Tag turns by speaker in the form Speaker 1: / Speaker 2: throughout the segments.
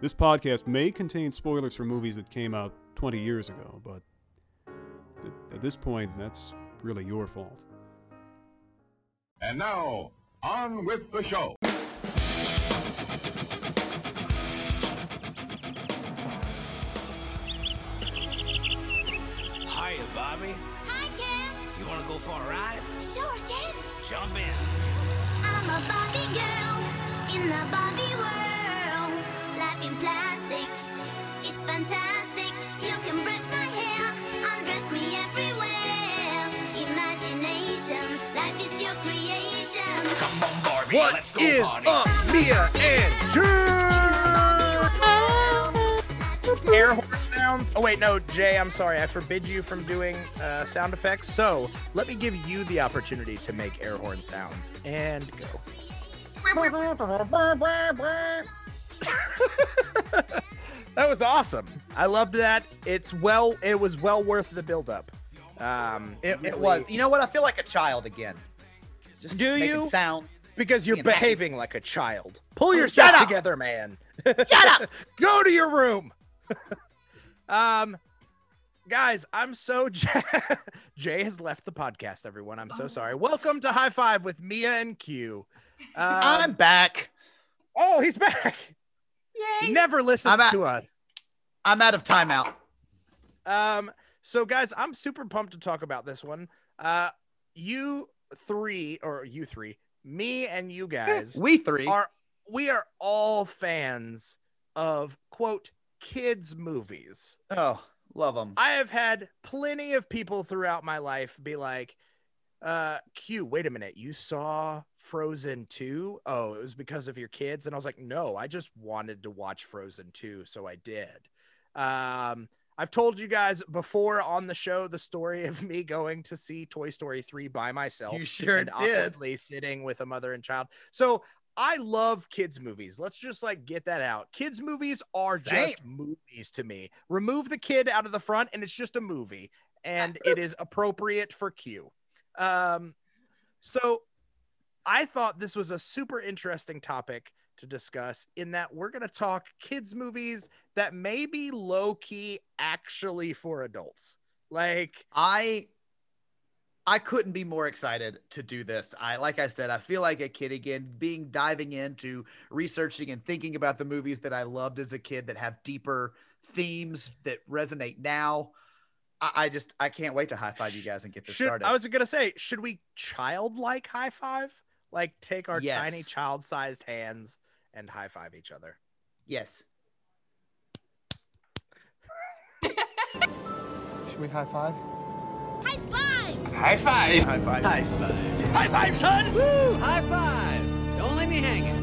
Speaker 1: this podcast may contain spoilers for movies that came out 20 years ago, but at this point, that's really your fault.
Speaker 2: And now, on with the show.
Speaker 3: Hiya, Barbie.
Speaker 4: Hi, Ken.
Speaker 3: You want to go for a ride?
Speaker 4: Sure, Ken.
Speaker 3: Jump in.
Speaker 4: I'm a Barbie girl in the Barbie world. Life in plastic, it's fantastic. You can brush my hair, undress me everywhere. Imagination, life is your creation.
Speaker 3: Come on, Barbie.
Speaker 5: What
Speaker 3: Let's go
Speaker 5: is
Speaker 3: party.
Speaker 5: up, Mia and Drew?
Speaker 6: air horn sounds. Oh wait, no, Jay, I'm sorry. I forbid you from doing uh, sound effects. So let me give you the opportunity to make air horn sounds and go. that was awesome. I loved that. It's well. It was well worth the build up. Um,
Speaker 5: It, it was. You know what? I feel like a child again. Just
Speaker 6: Do you?
Speaker 5: sound
Speaker 6: because you're
Speaker 5: being happy.
Speaker 6: behaving like a child. Pull
Speaker 5: Oh,
Speaker 6: yourself
Speaker 5: shut up!
Speaker 6: together, man.
Speaker 5: Shut up!
Speaker 6: Go to your room. um, guys, I'm so Jay, Jay has left the podcast. Everyone, I'm so sorry. Welcome to High Five with Mia and Q. Um,
Speaker 5: I'm back.
Speaker 6: oh, he's back. He never listens
Speaker 5: I'm at-
Speaker 6: to us.
Speaker 5: I'm out of timeout.
Speaker 6: Um, so guys, I'm super pumped to talk about this one. Uh, you three or you three, me and you guys
Speaker 5: we three.
Speaker 6: are we are all fans of quote kids movies.
Speaker 5: oh, love them.
Speaker 6: I have had plenty of people throughout my life be like, uh, Q, wait a minute, you saw Frozen 2? Oh, it was because of your kids. And I was like, no, I just wanted to watch Frozen 2, so I did. Um, I've told you guys before on the show the story of me going to see Toy Story 3 by myself.
Speaker 5: You sure
Speaker 6: and
Speaker 5: did.
Speaker 6: sitting with a mother and child. So I love kids movies. Let's just like get that out. Kids movies are just
Speaker 5: Same.
Speaker 6: movies to me. Remove the kid out of the front and it's just a movie and it is appropriate for Q. Um so I thought this was a super interesting topic to discuss in that we're going to talk kids movies that may be low key actually for adults. Like
Speaker 5: I I couldn't be more excited to do this. I like I said, I feel like a kid again, being diving into researching and thinking about the movies that I loved as a kid that have deeper themes that resonate now. I, I just I can't wait to high five you guys and get this
Speaker 6: should
Speaker 5: started.
Speaker 6: I was going to say should we childlike high five? Like take our
Speaker 5: Yes.
Speaker 6: tiny child-sized hands and high five each other.
Speaker 5: yes.
Speaker 7: Should we high five?
Speaker 4: High five!
Speaker 3: High five.
Speaker 5: High five.
Speaker 3: High five. High five, son. Woo! High five. Don't leave me hanging.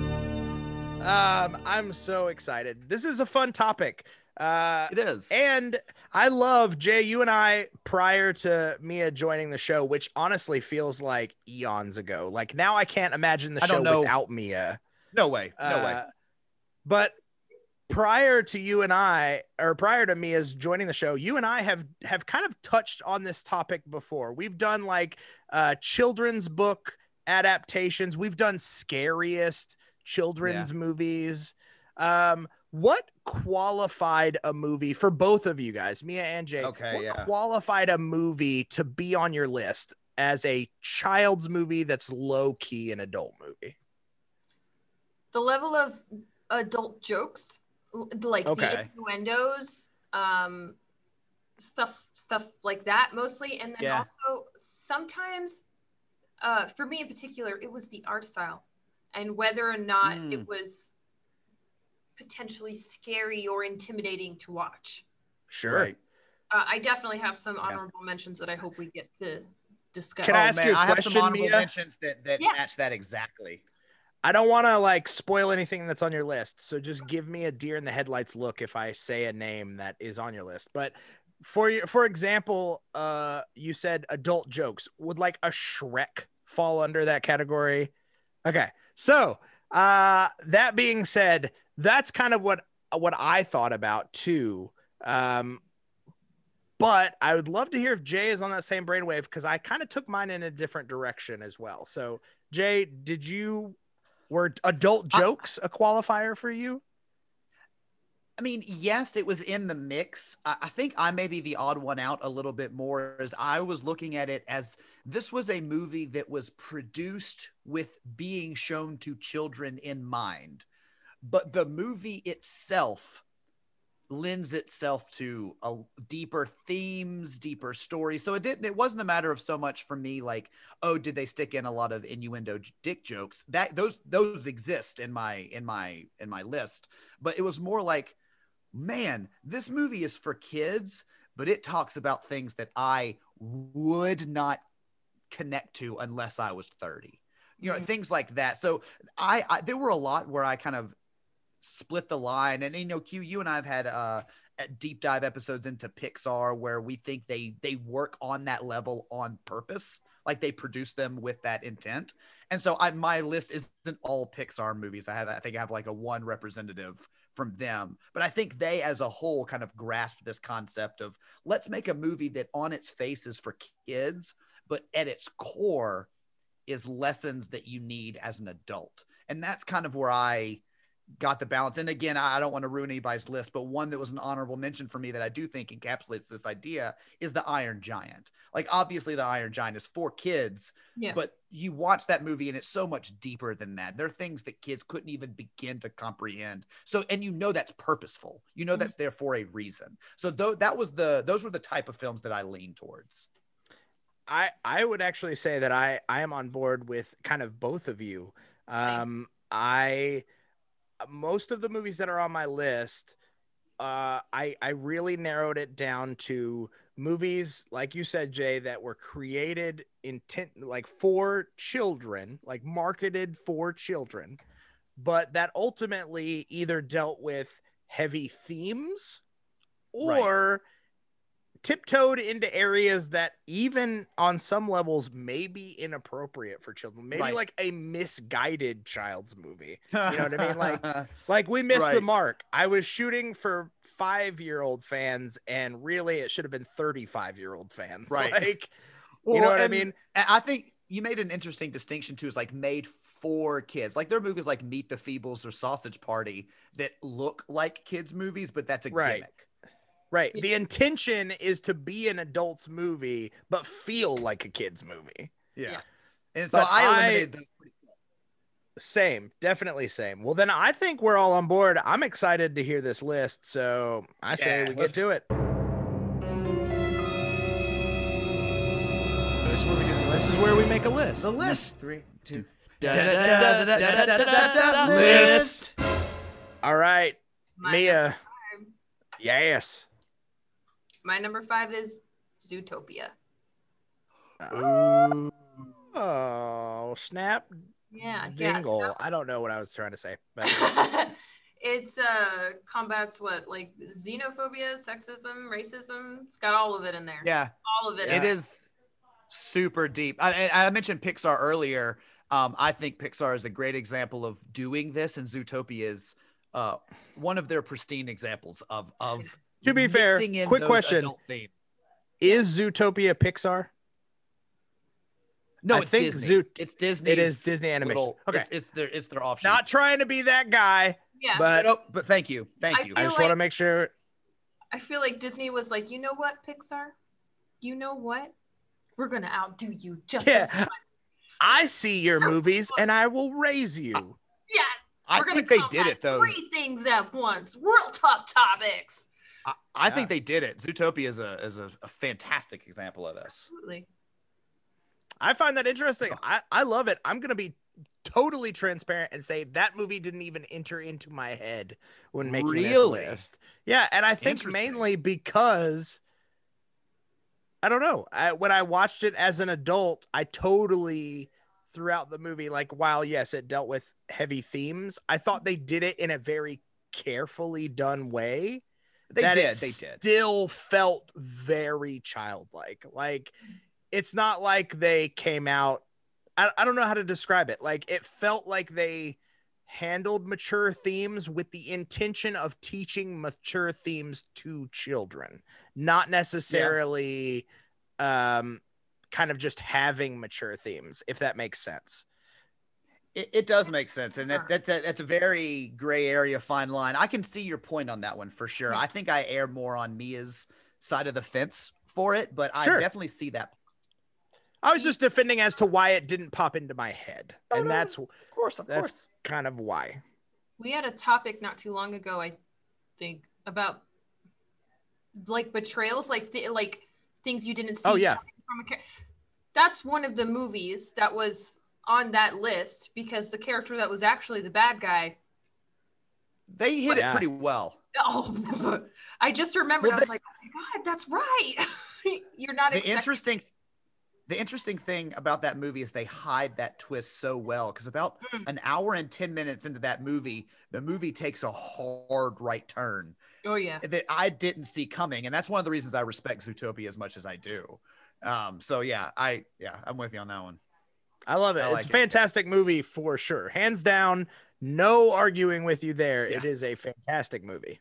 Speaker 6: Um I'm so excited. This is a fun topic. Uh
Speaker 5: It is.
Speaker 6: And I love Jay, you and I prior to Mia joining the show, which honestly feels like eons ago. Like now I can't imagine the
Speaker 5: I
Speaker 6: show without Mia.
Speaker 5: no way. No way.
Speaker 6: Uh, But prior to you and I, or prior to Mia's joining the show, you and I have have kind of touched on this topic before. We've done like uh children's book adaptations. We've done scariest children's movies. Um, what qualified a movie for both of you guys, Mia and Jay?
Speaker 5: Okay,
Speaker 6: what
Speaker 5: yeah.
Speaker 6: qualified a movie to be on your list as a child's movie that's low key an adult movie?
Speaker 8: the level of adult jokes l- like the innuendos um stuff stuff like that mostly and then
Speaker 6: Yeah.
Speaker 8: also sometimes uh for me in particular it was the art style and whether or not
Speaker 5: Mm.
Speaker 8: it was potentially scary or intimidating to watch
Speaker 6: Sure.
Speaker 5: Right.
Speaker 8: uh, i definitely have some honorable mentions that i hope we get to discuss
Speaker 6: Can I
Speaker 5: oh
Speaker 6: ask
Speaker 5: man,
Speaker 6: you a
Speaker 5: I have
Speaker 6: question,
Speaker 5: some honorable
Speaker 6: Mia?
Speaker 5: mentions that that
Speaker 8: Yeah.
Speaker 5: match that exactly.
Speaker 6: I don't want to like spoil anything that's on your list. So just give me a deer in the headlights look if I say a name that is on your list. But for your, for example, uh, you said adult jokes. Would like a Shrek fall under that category? Okay. So, uh, that being said, that's kind of what what I thought about too. Um, but I would love to hear if Jay is on that same brainwave because I kind of took mine in a different direction as well. So, Jay, did you were adult jokes a qualifier for you?
Speaker 5: I mean, yes, it was in the mix. I, I think I may be the odd one out a little bit more as I was looking at it as this was a movie that was produced with being shown to children in mind. But the movie itself lends itself to a deeper themes, deeper story So it didn't it wasn't a matter of so much for me like, oh, did they stick in a lot of innuendo dick jokes? That those those exist in my in my in my list, but it was more like, man, this movie is for kids, but it talks about things that I would not connect to unless I was 30. You know, mm-hmm. things like that. So I, I there were a lot where I kind of split the line. And you know q you and i've had uh deep dive episodes into pixar where we think they they work on that level on purpose like they produce them with that intent. And so i my list isn't all pixar movies. I have i think i have like a one representative from them. But i think they as a whole kind of grasped this concept of let's make a movie that on its face is for kids but at its core is lessons that you need as an adult. And that's kind of where i got the balance. And again, I don't want to ruin anybody's list, but one that was an honorable mention for me that I do think encapsulates this idea is the Iron Giant. Like, obviously, the Iron Giant is for kids,
Speaker 8: Yeah.
Speaker 5: but you watch that movie and it's so much deeper than that. There are things that kids couldn't even begin to comprehend. So, and you know that's purposeful. You know
Speaker 8: Mhm.
Speaker 5: that's there for a reason. So, though that was the those were the type of films that I lean towards.
Speaker 6: I I would actually say that I I am on board with kind of both of you. Um, I most of the movies that are on my list, uh, I I really narrowed it down to movies like you said, Jay, that were created intent like for children, like marketed for children, but that ultimately either dealt with heavy themes
Speaker 5: Right.
Speaker 6: Tiptoed into areas that even on some levels may be inappropriate for children maybe
Speaker 5: Right.
Speaker 6: like a misguided child's movie You know what I mean? Like- like we missed the mark i was shooting for five year old fans and really it should have been 35 year old fans
Speaker 5: Right.
Speaker 6: like you know what i mean
Speaker 5: I think you made an interesting distinction too. Is like made for kids. Like there are movies like Meet the Feebles or Sausage Party that look like kids movies, but that's a
Speaker 6: Right.
Speaker 5: gimmick.
Speaker 6: Right the intention is to be an adult's movie but feel like a kid's movie
Speaker 8: Yeah.
Speaker 5: And so
Speaker 6: But
Speaker 5: I
Speaker 6: I-
Speaker 5: eliminated those.
Speaker 6: same definitely same well then i think we're all on board i'm excited to hear this list so i say we get to it This is where we do this is where we make a list.
Speaker 7: The list. Three, two.
Speaker 6: List. All right,
Speaker 8: My
Speaker 6: Mia.
Speaker 8: number five-
Speaker 6: Yes.
Speaker 8: My number five is Zootopia.
Speaker 6: Oh, snap
Speaker 8: Yeah, yeah.
Speaker 6: jingle. I don't know what I was trying to say, but
Speaker 8: it's uh combats what like xenophobia, sexism, racism. It's got all of it in there.
Speaker 5: Yeah,
Speaker 8: all of it.
Speaker 5: it
Speaker 8: in
Speaker 5: super deep. I, I mentioned Pixar earlier. Um, I think Pixar is a great example of doing this, and Zootopia is uh, one of their pristine examples of of.
Speaker 6: To be fair,
Speaker 5: in
Speaker 6: quick question. is Zootopia Pixar?
Speaker 5: No,
Speaker 6: I
Speaker 5: it's
Speaker 6: think
Speaker 5: Disney.
Speaker 6: Zoot-
Speaker 5: it's Disney.
Speaker 6: It is Disney animation.
Speaker 5: Little,
Speaker 6: Okay.
Speaker 5: it's, it's their it's their offshoot.
Speaker 6: Not trying to be that guy,
Speaker 8: Yeah,
Speaker 6: but
Speaker 5: but, but thank you, thank
Speaker 8: I
Speaker 5: you.
Speaker 6: I
Speaker 8: feel
Speaker 6: just want to make sure.
Speaker 8: I feel like Disney was like, you know what, Pixar, you know what, we're gonna outdo you just
Speaker 6: Yeah.
Speaker 8: as much.
Speaker 6: I see your movies and I will raise you.
Speaker 8: Yes,
Speaker 5: I think they did it though.
Speaker 8: Three things at once, real tough topics.
Speaker 5: I, I
Speaker 6: Yeah.
Speaker 5: think they did it. Zootopia is a is a, a fantastic example of this.
Speaker 8: Absolutely.
Speaker 6: I find that interesting. Oh. I, I love it. I'm gonna be totally transparent and say that movie didn't even enter into my head when making
Speaker 5: Really?
Speaker 6: this list. Yeah, and I think mainly because I don't know. I, when I watched it as an adult, I totally throughout the movie. Like, while yes, it dealt with heavy themes, I thought they did it in a very carefully done way.
Speaker 5: They did. They did.
Speaker 6: Still felt very childlike. Like, it's not like they came out. I, I don't know how to describe it. Like, it felt like they handled mature themes with the intention of teaching mature themes to children, not necessarily um kind of just having mature themes, if that makes sense.
Speaker 5: It, it does make sense, and that, uh-huh.
Speaker 8: Sure.
Speaker 5: that's a, that's a very gray area, fine line. I can see your point on that one for sure.
Speaker 8: Hmm.
Speaker 5: I think I err more on Mia's side of the fence for it, but
Speaker 6: Sure.
Speaker 5: I definitely see that.
Speaker 6: I was just defending as to why it didn't pop into my head.
Speaker 5: Oh,
Speaker 6: and
Speaker 5: no,
Speaker 6: that's
Speaker 5: Of course, of
Speaker 6: That's-
Speaker 5: course.
Speaker 6: kind of why.
Speaker 8: We had a topic not too long ago, I think, about like betrayals, like th- like things you didn't see.
Speaker 6: Oh, yeah.
Speaker 8: From a That's one of the movies that was on that list because the character that was actually the bad guy.
Speaker 5: They hit
Speaker 6: Yeah.
Speaker 5: it pretty well.
Speaker 8: Oh, I just remembered.
Speaker 5: Well,
Speaker 8: I was like, oh my god, that's right. You're not
Speaker 5: the
Speaker 8: expecting-
Speaker 5: interesting the interesting thing about that movie is they hide that twist so well because about
Speaker 8: Mm.
Speaker 5: an hour and 10 minutes into that movie the movie takes a hard right turn
Speaker 8: Oh yeah.
Speaker 5: that i didn't see coming and that's one of the reasons i respect zootopia as much as i do um so yeah i yeah i'm with you on that one
Speaker 6: I love it.
Speaker 5: I
Speaker 6: it's
Speaker 5: like
Speaker 6: a
Speaker 5: it.
Speaker 6: fantastic movie for sure. Hands down, no arguing with you there. It
Speaker 5: Yeah.
Speaker 6: is a fantastic movie.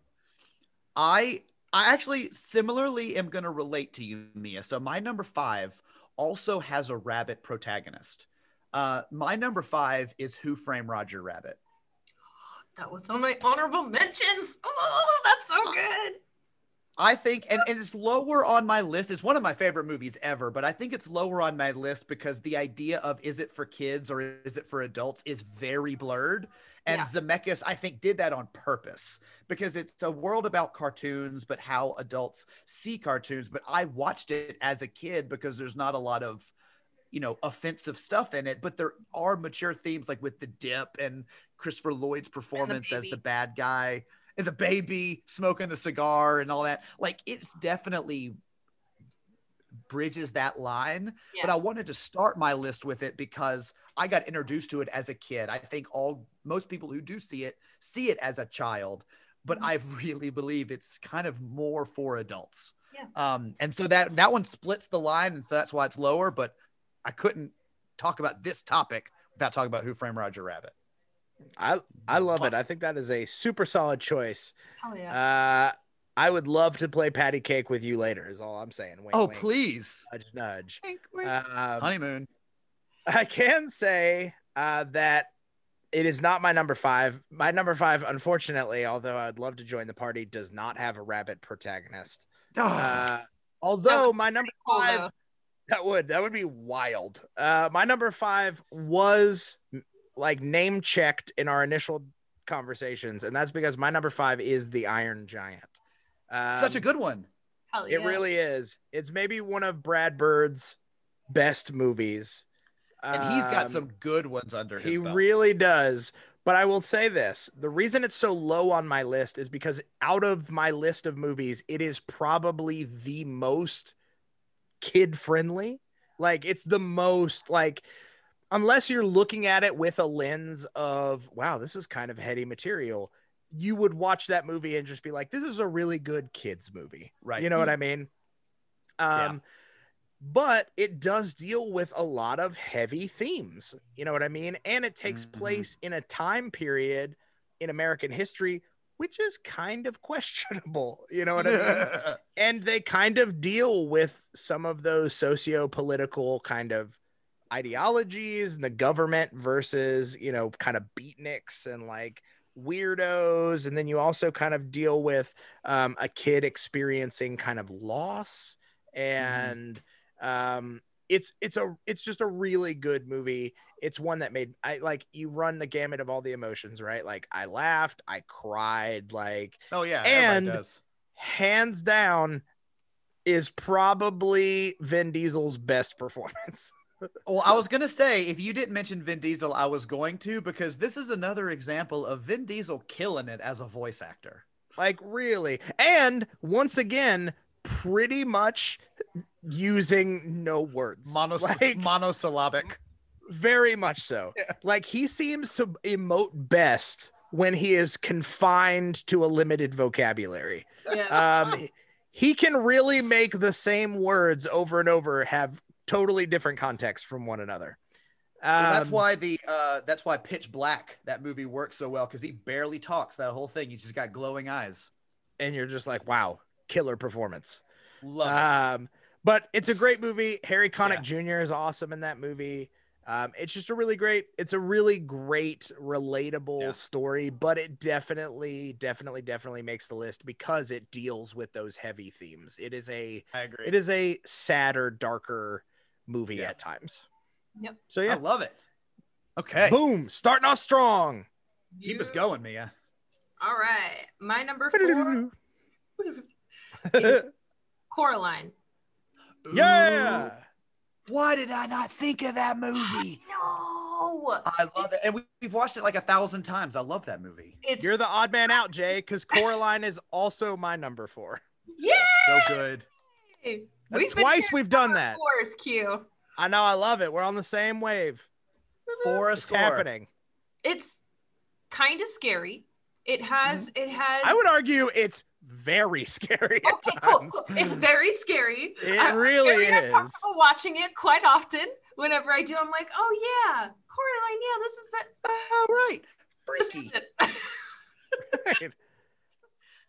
Speaker 5: I I actually similarly am going to relate to you, Mia. So my number five also has a rabbit protagonist. Uh, my number five is Who Framed Roger Rabbit.
Speaker 8: That was one of my honorable mentions. Oh, that's so good.
Speaker 5: I think, and, and it's lower on my list. It's one of my favorite movies ever, but I think it's lower on my list because the idea of is it for kids or is it for adults is very blurred. And
Speaker 8: Yeah.
Speaker 5: Zemeckis, I think, did that on purpose because it's a world about cartoons, but how adults see cartoons. But I watched it as a kid because there's not a lot of, you know, offensive stuff in it, but there are mature themes like with the dip and Christopher Lloyd's performance as the bad guy and the baby smoking the cigar and all that. Like it's definitely bridges that line. But I wanted to start my list with it because I got introduced to it as a kid. I think all most people who do see it see it as a child, but
Speaker 8: Mhm.
Speaker 5: I really believe it's kind of more for adults.
Speaker 8: Yeah.
Speaker 5: Um, and so that that one splits the line, and so that's why it's lower. But I couldn't talk about this topic without talking about Who Framed Roger Rabbit.
Speaker 6: I I love it. I think that is a super solid choice.
Speaker 8: Hell yeah.
Speaker 6: Uh, I would love to play patty cake with you later. Is all I'm saying. Wink,
Speaker 5: oh,
Speaker 6: wink,
Speaker 5: please,
Speaker 6: nudge, nudge.
Speaker 5: Wink, wink.
Speaker 6: Um,
Speaker 5: honeymoon.
Speaker 6: I can say uh, that it is not my number five. My number five, unfortunately, although I'd love to join the party, does not have a rabbit protagonist. Uh, although my number
Speaker 8: cool,
Speaker 6: five,
Speaker 8: though.
Speaker 6: that would that would be wild. Uh, my number five was m- like name checked in our initial conversations, and that's because my number five is the Iron Giant. Um,
Speaker 5: Such a good one.
Speaker 8: Hell yeah.
Speaker 6: it really is. It's maybe one of Brad Bird's best movies.
Speaker 5: And he's got
Speaker 6: Um,
Speaker 5: some good ones under his
Speaker 6: he
Speaker 5: belt.
Speaker 6: really does. But I will say this the reason it's so low on my list is because out of my list of movies, it is probably the most kid friendly. Like, it's the most, like, unless you're looking at it with a lens of, wow, this is kind of heady material, you would watch that movie and just be like, this is a really good kids movie.
Speaker 5: Right.
Speaker 6: You know what I mean?
Speaker 5: Yeah.
Speaker 6: Um, but it does deal with a lot of heavy themes. You know what I mean? And it takes
Speaker 5: Mhm.
Speaker 6: place in a time period in American history which is kind of questionable. You know what I mean? and they kind of deal with some of those socio-political kind of ideologies and the government versus you know kind of beatniks and like weirdos. And then you also kind of deal with um, a kid experiencing kind of loss. And um, it's it's a it's just a really good movie. It's one that made i like you run the gamut of all the emotions right? Like i laughed i cried like
Speaker 5: oh yeah,
Speaker 6: And- hands down is probably Vin Diesel's best performance.
Speaker 5: Well, I was gonna say if you didn't mention Vin Diesel, I was going to because this is another example of Vin Diesel killing it as a voice actor.
Speaker 6: like really. And once again, pretty much using no words.
Speaker 5: Monos-
Speaker 6: like
Speaker 5: monosyllabic.
Speaker 6: Very much so.
Speaker 5: Yeah.
Speaker 6: Like he seems to emote best when he is confined to a limited vocabulary.
Speaker 8: Yeah.
Speaker 6: Um, he can really make the same words over and over have totally different context from one another.
Speaker 5: Well, that's
Speaker 6: Um,
Speaker 5: why the uh that's why Pitch Black that movie works so well because he barely talks that whole thing. He's just got glowing eyes.
Speaker 6: and you're just like, wow, killer performance.
Speaker 5: Love it.
Speaker 6: Um, but it's a great movie. Harry Connick Jr. is awesome in that movie. Um, it's just a really great, it's a really great, relatable
Speaker 5: Yeah.
Speaker 6: story, but it definitely, definitely, definitely makes the list because it deals with those heavy themes. It is a
Speaker 5: I agree.
Speaker 6: it is a sadder, darker movie
Speaker 5: Yeah.
Speaker 6: at times.
Speaker 8: Yep.
Speaker 6: So yeah, I
Speaker 5: love it. Okay.
Speaker 6: boom, starting off strong.
Speaker 5: Keep us going, Mia.
Speaker 8: All right. My number four is Coraline.
Speaker 6: yeah.
Speaker 5: Why did I not think of that movie?
Speaker 8: No.
Speaker 5: I love it. And we, we've watched it like a thousand times. I love that movie.
Speaker 8: It's
Speaker 6: You're the odd man out, Jay, because Coraline is also my number four.
Speaker 8: yeah.
Speaker 5: So good.
Speaker 6: That's twice we've done that.
Speaker 8: Four is Q.
Speaker 6: I know, I love it. We're on the same wave.
Speaker 5: For a
Speaker 6: It's
Speaker 5: score.
Speaker 6: happening.
Speaker 8: It's kind of scary. It has. It has.
Speaker 6: I would argue it's very scary
Speaker 8: Okay, cool,
Speaker 6: times.
Speaker 8: cool. It's very scary.
Speaker 6: It
Speaker 8: I'm
Speaker 6: really
Speaker 8: very
Speaker 6: is.
Speaker 8: watching it quite often. Whenever I do, I'm like, oh yeah, Coraline. Yeah, this is it.
Speaker 5: All right.
Speaker 8: This
Speaker 5: Freaky.
Speaker 8: is it.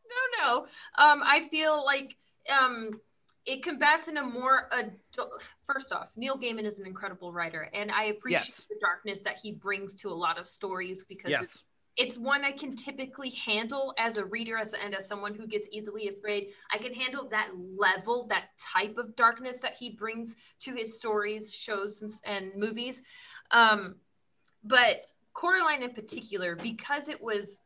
Speaker 8: no, no. Um, I feel like um, it combats in a more adult. First off, Neil Gaiman is an incredible writer, and I appreciate
Speaker 5: Yes.
Speaker 8: the darkness that he brings to a lot of stories because it's
Speaker 5: Yes.
Speaker 8: it's one I can typically handle as a reader as and as someone who gets easily afraid. I can handle that level, that type of darkness that he brings to his stories, shows, and, and movies. Um, but Coraline in particular, because it was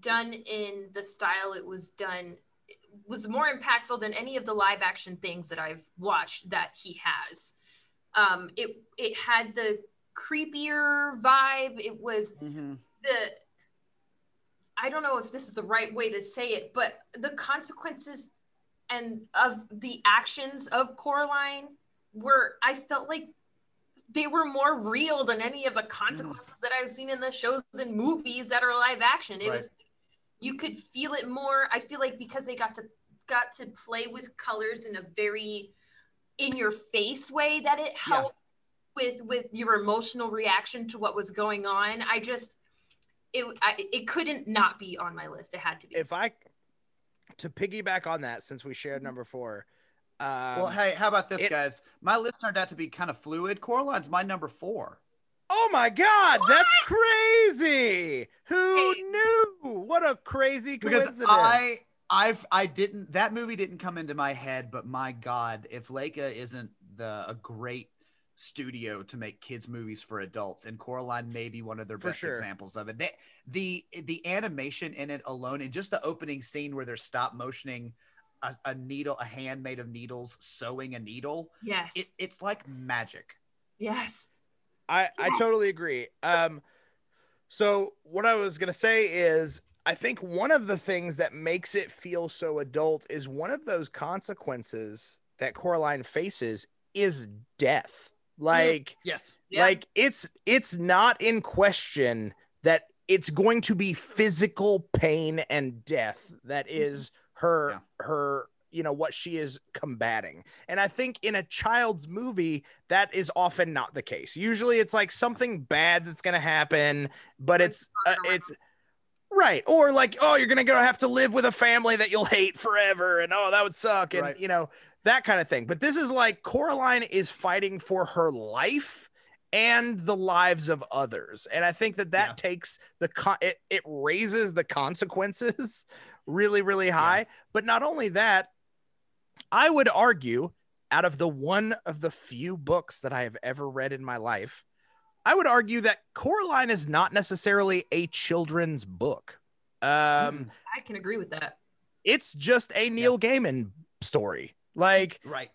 Speaker 8: done in the style it was done, was more impactful than any of the live action things that I've watched that he has. Um, it it had the creepier vibe. It was
Speaker 5: Mhm.
Speaker 8: the I don't know if this is the right way to say it, but the consequences and of the actions of Coraline were I felt like they were more real than any of the consequences that I've seen in the shows and movies that are live action. It
Speaker 5: Right.
Speaker 8: was you could feel it more. I feel like because they got to got to play with colors in a very in your face way that it helped with with your emotional reaction to what was going on. I just it I, it couldn't not be on my list. It had to be.
Speaker 6: If I to piggyback on that, since we shared number four, um,
Speaker 5: well, hey, how about this,
Speaker 6: it-
Speaker 5: guys? My list turned out to be kind of fluid. Coraline's my number four.
Speaker 6: Oh my god, that's crazy! Who
Speaker 8: Hey.
Speaker 6: knew? What a crazy coincidence! Because!
Speaker 5: I, I've, I didn't. That movie didn't come into my head, but my God, if Laika isn't the a great studio to make kids movies for adults, and Coraline may be one of their
Speaker 6: For
Speaker 5: best
Speaker 6: sure.
Speaker 5: examples of it. They, the the animation in it alone, and just the opening scene where they're stop motioning a, a needle, a hand made of needles, sewing a needle.
Speaker 8: yes.
Speaker 5: It, it's like magic.
Speaker 8: yes.
Speaker 6: I, I totally agree. Um, so what I was gonna say is, I think one of the things that makes it feel so adult is one of those consequences that Coraline faces is death. Like,
Speaker 5: Yes.
Speaker 8: Yeah.
Speaker 6: like it's it's not in question that it's going to be physical pain and death that is her her you know what she is combating. And i think in a child's movie that is often not the case. Usually it's like something bad that's going to happen but it's uh, it's right. Or like oh you're going to go have to live with a family that you'll hate forever and oh that would suck and
Speaker 5: Right.
Speaker 6: you know that kind of thing. But this is like coraline is fighting for her life and the lives of others. And i think that that
Speaker 5: Yeah.
Speaker 6: takes the con- it, it raises the consequences really really high. But not only that i would argue out of the one of the few books that i have ever read in my life i would argue that coraline is not necessarily a children's book. Um
Speaker 8: I can agree with that.
Speaker 6: it's just a neil gaiman story. Like
Speaker 5: right.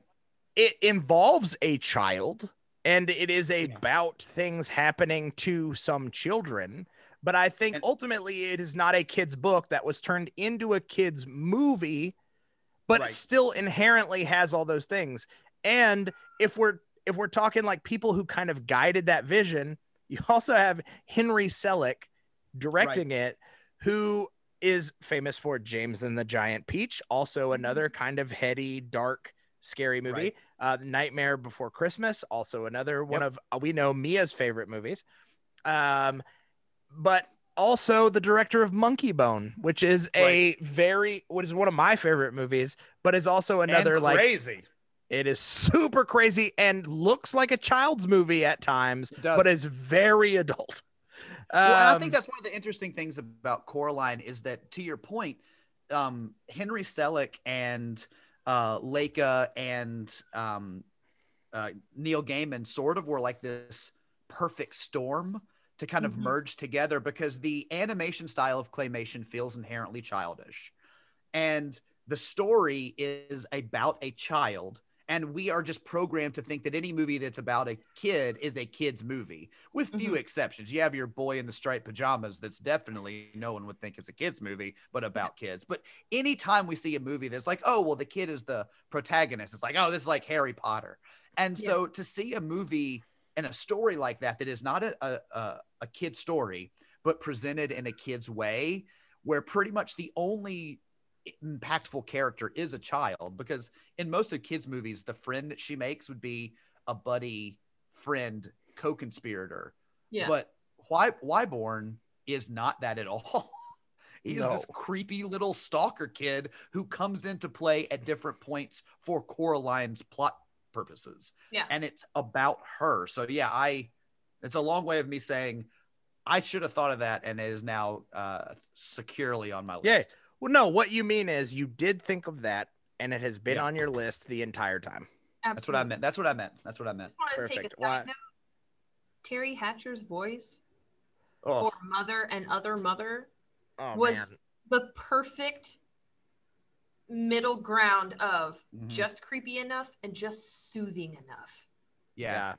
Speaker 6: it involves a child and it is about things happening to some children but i think
Speaker 5: And-
Speaker 6: ultimately it is not a kid's book that was turned into a kid's movie but
Speaker 5: Right.
Speaker 6: still inherently has all those things and if we're if we're talking like people who kind of guided that vision, you also have Henry Selick directing it, who is famous for James and the Giant Peach, also another kind of heady, dark, scary movie.
Speaker 5: Right.
Speaker 6: Uh, Nightmare Before Christmas, also another one
Speaker 5: Yep.
Speaker 6: of uh, we know Mia's favorite movies. Um, but also the director of Monkeybone, which is a very what is one of my favorite movies, but is also another like
Speaker 5: crazy.
Speaker 6: it is super crazy and looks like a child's movie at times, but is very adult.
Speaker 5: Well, and I
Speaker 6: Um,
Speaker 5: think that's one of the interesting things about Coraline is that, to your point, um, Henry Selick and uh, Laika and um, uh, Neil Gaiman sort of were like this perfect storm to kind of
Speaker 8: Mhm.
Speaker 5: merge together because the animation style of claymation feels inherently childish, and the story is about a child. And we are just programmed to think that any movie that's about a kid is a kid's movie, with few
Speaker 8: Mhm.
Speaker 5: exceptions. You have your boy in the striped pajamas that's definitely no one would think is a kid's movie, but about kids. But anytime we see a movie that's like, oh, well, the kid is the protagonist, it's like, oh, this is like Harry Potter. And
Speaker 8: Yeah.
Speaker 5: so to see a movie and a story like that, that is not a, a, a, a kid story, but presented in a kid's way, where pretty much the only impactful character is a child, because in most of kids' movies, the friend that she makes would be a buddy friend co-conspirator.
Speaker 8: Yeah.
Speaker 5: But why Wyborn is not that at all. He is this creepy little stalker kid who comes into play at different points for Coraline's plot purposes.
Speaker 8: Yeah.
Speaker 5: And it's about her. So yeah, I it's a long way of me saying I should have thought of that and it is now uh securely on my list.
Speaker 6: Yeah. Well, no, what you mean is you did think of that and it has been
Speaker 5: Yeah.
Speaker 6: on your list the entire time.
Speaker 5: That's what I meant. That's what I meant. That's what I
Speaker 8: I
Speaker 5: meant.
Speaker 8: just want take a
Speaker 6: Perfect.
Speaker 8: side
Speaker 6: Why-
Speaker 8: note. Teri Hatcher's voice
Speaker 5: Oh,
Speaker 8: for Mother and Other Mother
Speaker 6: Oh
Speaker 8: was
Speaker 6: man.
Speaker 8: the perfect middle ground of
Speaker 5: Mhm.
Speaker 8: just creepy enough and just soothing enough.
Speaker 5: yeah.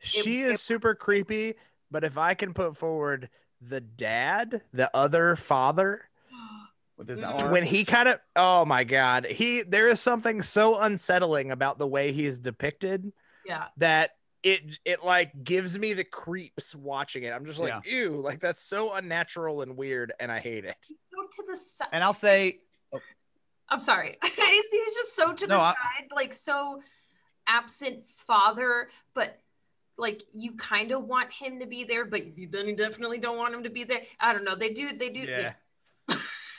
Speaker 6: She
Speaker 8: it-
Speaker 6: is super creepy, but if I can put forward the dad, the other father,
Speaker 5: With his
Speaker 8: Mm.
Speaker 5: arms.
Speaker 6: when he kind of oh my god, he there is something so unsettling about the way he is depicted
Speaker 8: Yeah.
Speaker 6: that it it like gives me the creeps watching it. I'm just like, ew, like that's so unnatural and weird, and I hate it.
Speaker 8: He's so to the side.
Speaker 5: and I'll say
Speaker 8: I'm sorry. he's, he's just so to the
Speaker 5: I-
Speaker 8: side, like so absent father, but like you kind of want him to be there, but you then you definitely don't want him to be there. I don't know. They do. They do.
Speaker 5: Yeah.
Speaker 8: They're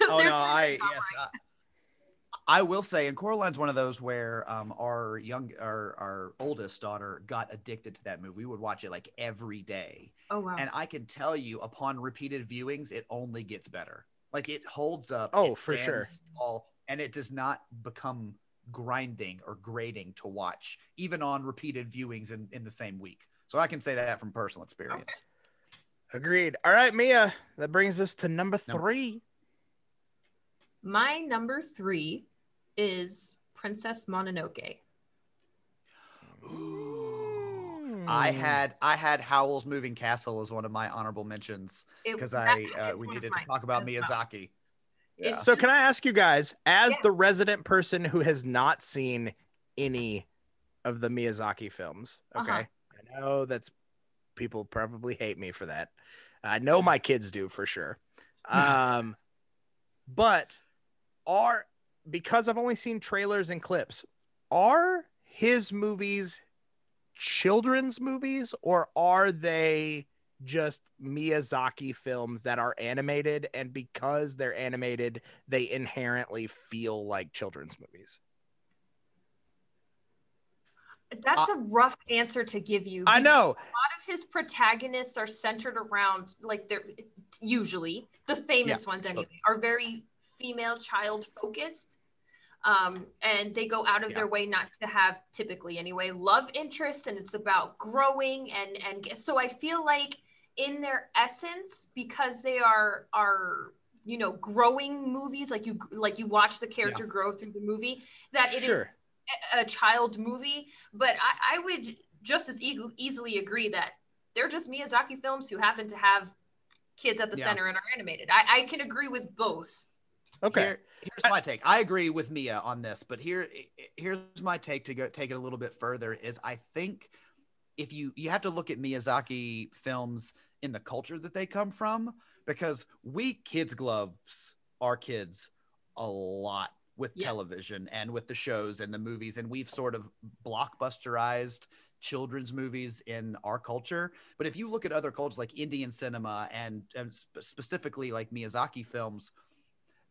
Speaker 5: Oh no, I yes.
Speaker 8: right.
Speaker 5: I, I will say, and Coraline's one of those where um our young our our oldest daughter got addicted to that movie. We would watch it like every day.
Speaker 8: Oh wow.
Speaker 5: And I can tell you, upon repeated viewings, it only gets better. Like it holds up.
Speaker 6: Oh,
Speaker 5: it
Speaker 6: for sure.
Speaker 5: stands Tall, and it does not become grinding or grating to watch, even on repeated viewings in, in the same week. So I can say that from personal experience.
Speaker 6: Agreed. All right, Mia, that brings us to number
Speaker 5: Number-
Speaker 6: three.
Speaker 8: My number three is Princess Mononoke.
Speaker 5: Ooh.
Speaker 6: I
Speaker 5: had I had Howl's Moving Castle as one of my honorable mentions because I uh, we needed to talk about
Speaker 8: Miyazaki. well.
Speaker 5: Miyazaki.
Speaker 8: It's
Speaker 6: So can I ask you guys, as
Speaker 8: Yeah.
Speaker 6: the resident person who has not seen any of the Miyazaki films, okay?
Speaker 8: Uh-huh.
Speaker 6: I know that's people probably hate me for that. I know my kids do for sure. Um but are because I've only seen trailers and clips, are his movies children's movies or are they just Miyazaki films that are animated and because they're animated they inherently feel like children's movies.
Speaker 8: That's a rough answer to give you.
Speaker 6: I know.
Speaker 8: A lot of his protagonists are centered around, like, they're usually the famous ones
Speaker 5: sure.
Speaker 8: anyway, are very female child focused. Um, and they go out of
Speaker 5: Yeah.
Speaker 8: their way not to have typically anyway love interests and it's about growing and and so I feel like in their essence because they are are you know growing movies like you like you watch the character grow through the movie that it is
Speaker 6: Sure.
Speaker 8: a child movie, but I, I would just as e- easily agree that they're just Miyazaki films who happen to have kids at the
Speaker 5: Yeah.
Speaker 8: center and are animated. I, I can agree with both.
Speaker 6: Okay.
Speaker 5: Here- here's my take. I agree with Mia on this, but here here's my take to go take it a little bit further is I think if you you have to look at Miyazaki films in the culture that they come from because we kids gloves our kids a lot with
Speaker 8: Yeah.
Speaker 5: television and with the shows and the movies and we've sort of blockbusterized children's movies in our culture but if you look at other cultures like indian cinema and, and sp- specifically like miyazaki films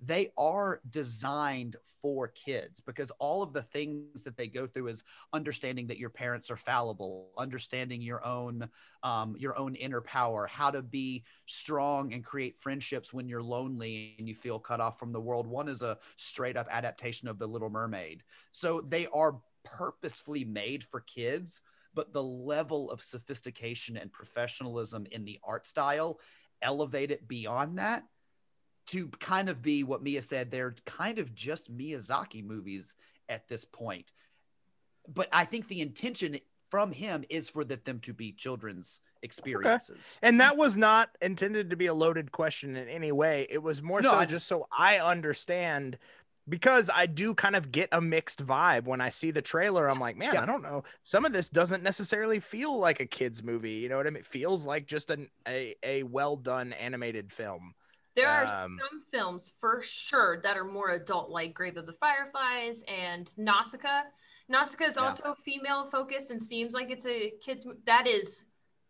Speaker 5: they are designed for kids because all of the things that they go through is understanding that your parents are fallible understanding your own um, your own inner power how to be strong and create friendships when you're lonely and you feel cut off from the world. One is a straight up adaptation of the little mermaid. So they are purposefully made for kids but the level of sophistication and professionalism in the art style elevate it beyond that to kind of be what Mia said, they're kind of just Miyazaki movies at this point. But I think the intention from him is for the, them to be children's experiences.
Speaker 6: And that was not intended to be a loaded question in any way. It was more
Speaker 5: No,
Speaker 6: so
Speaker 5: I
Speaker 6: just so I understand because I do kind of get a mixed vibe when I see the trailer. I'm like, man,
Speaker 5: Yeah.
Speaker 6: I don't know. Some of this doesn't necessarily feel like a kid's movie. You know what I mean? It feels like just an, a, a well done animated film.
Speaker 8: There are
Speaker 6: Um,
Speaker 8: some films for sure that are more adult, like Grave of the Fireflies and Nausicaa. Nausicaa is
Speaker 5: Yeah.
Speaker 8: also female focused and seems like it's a kids. mo- That is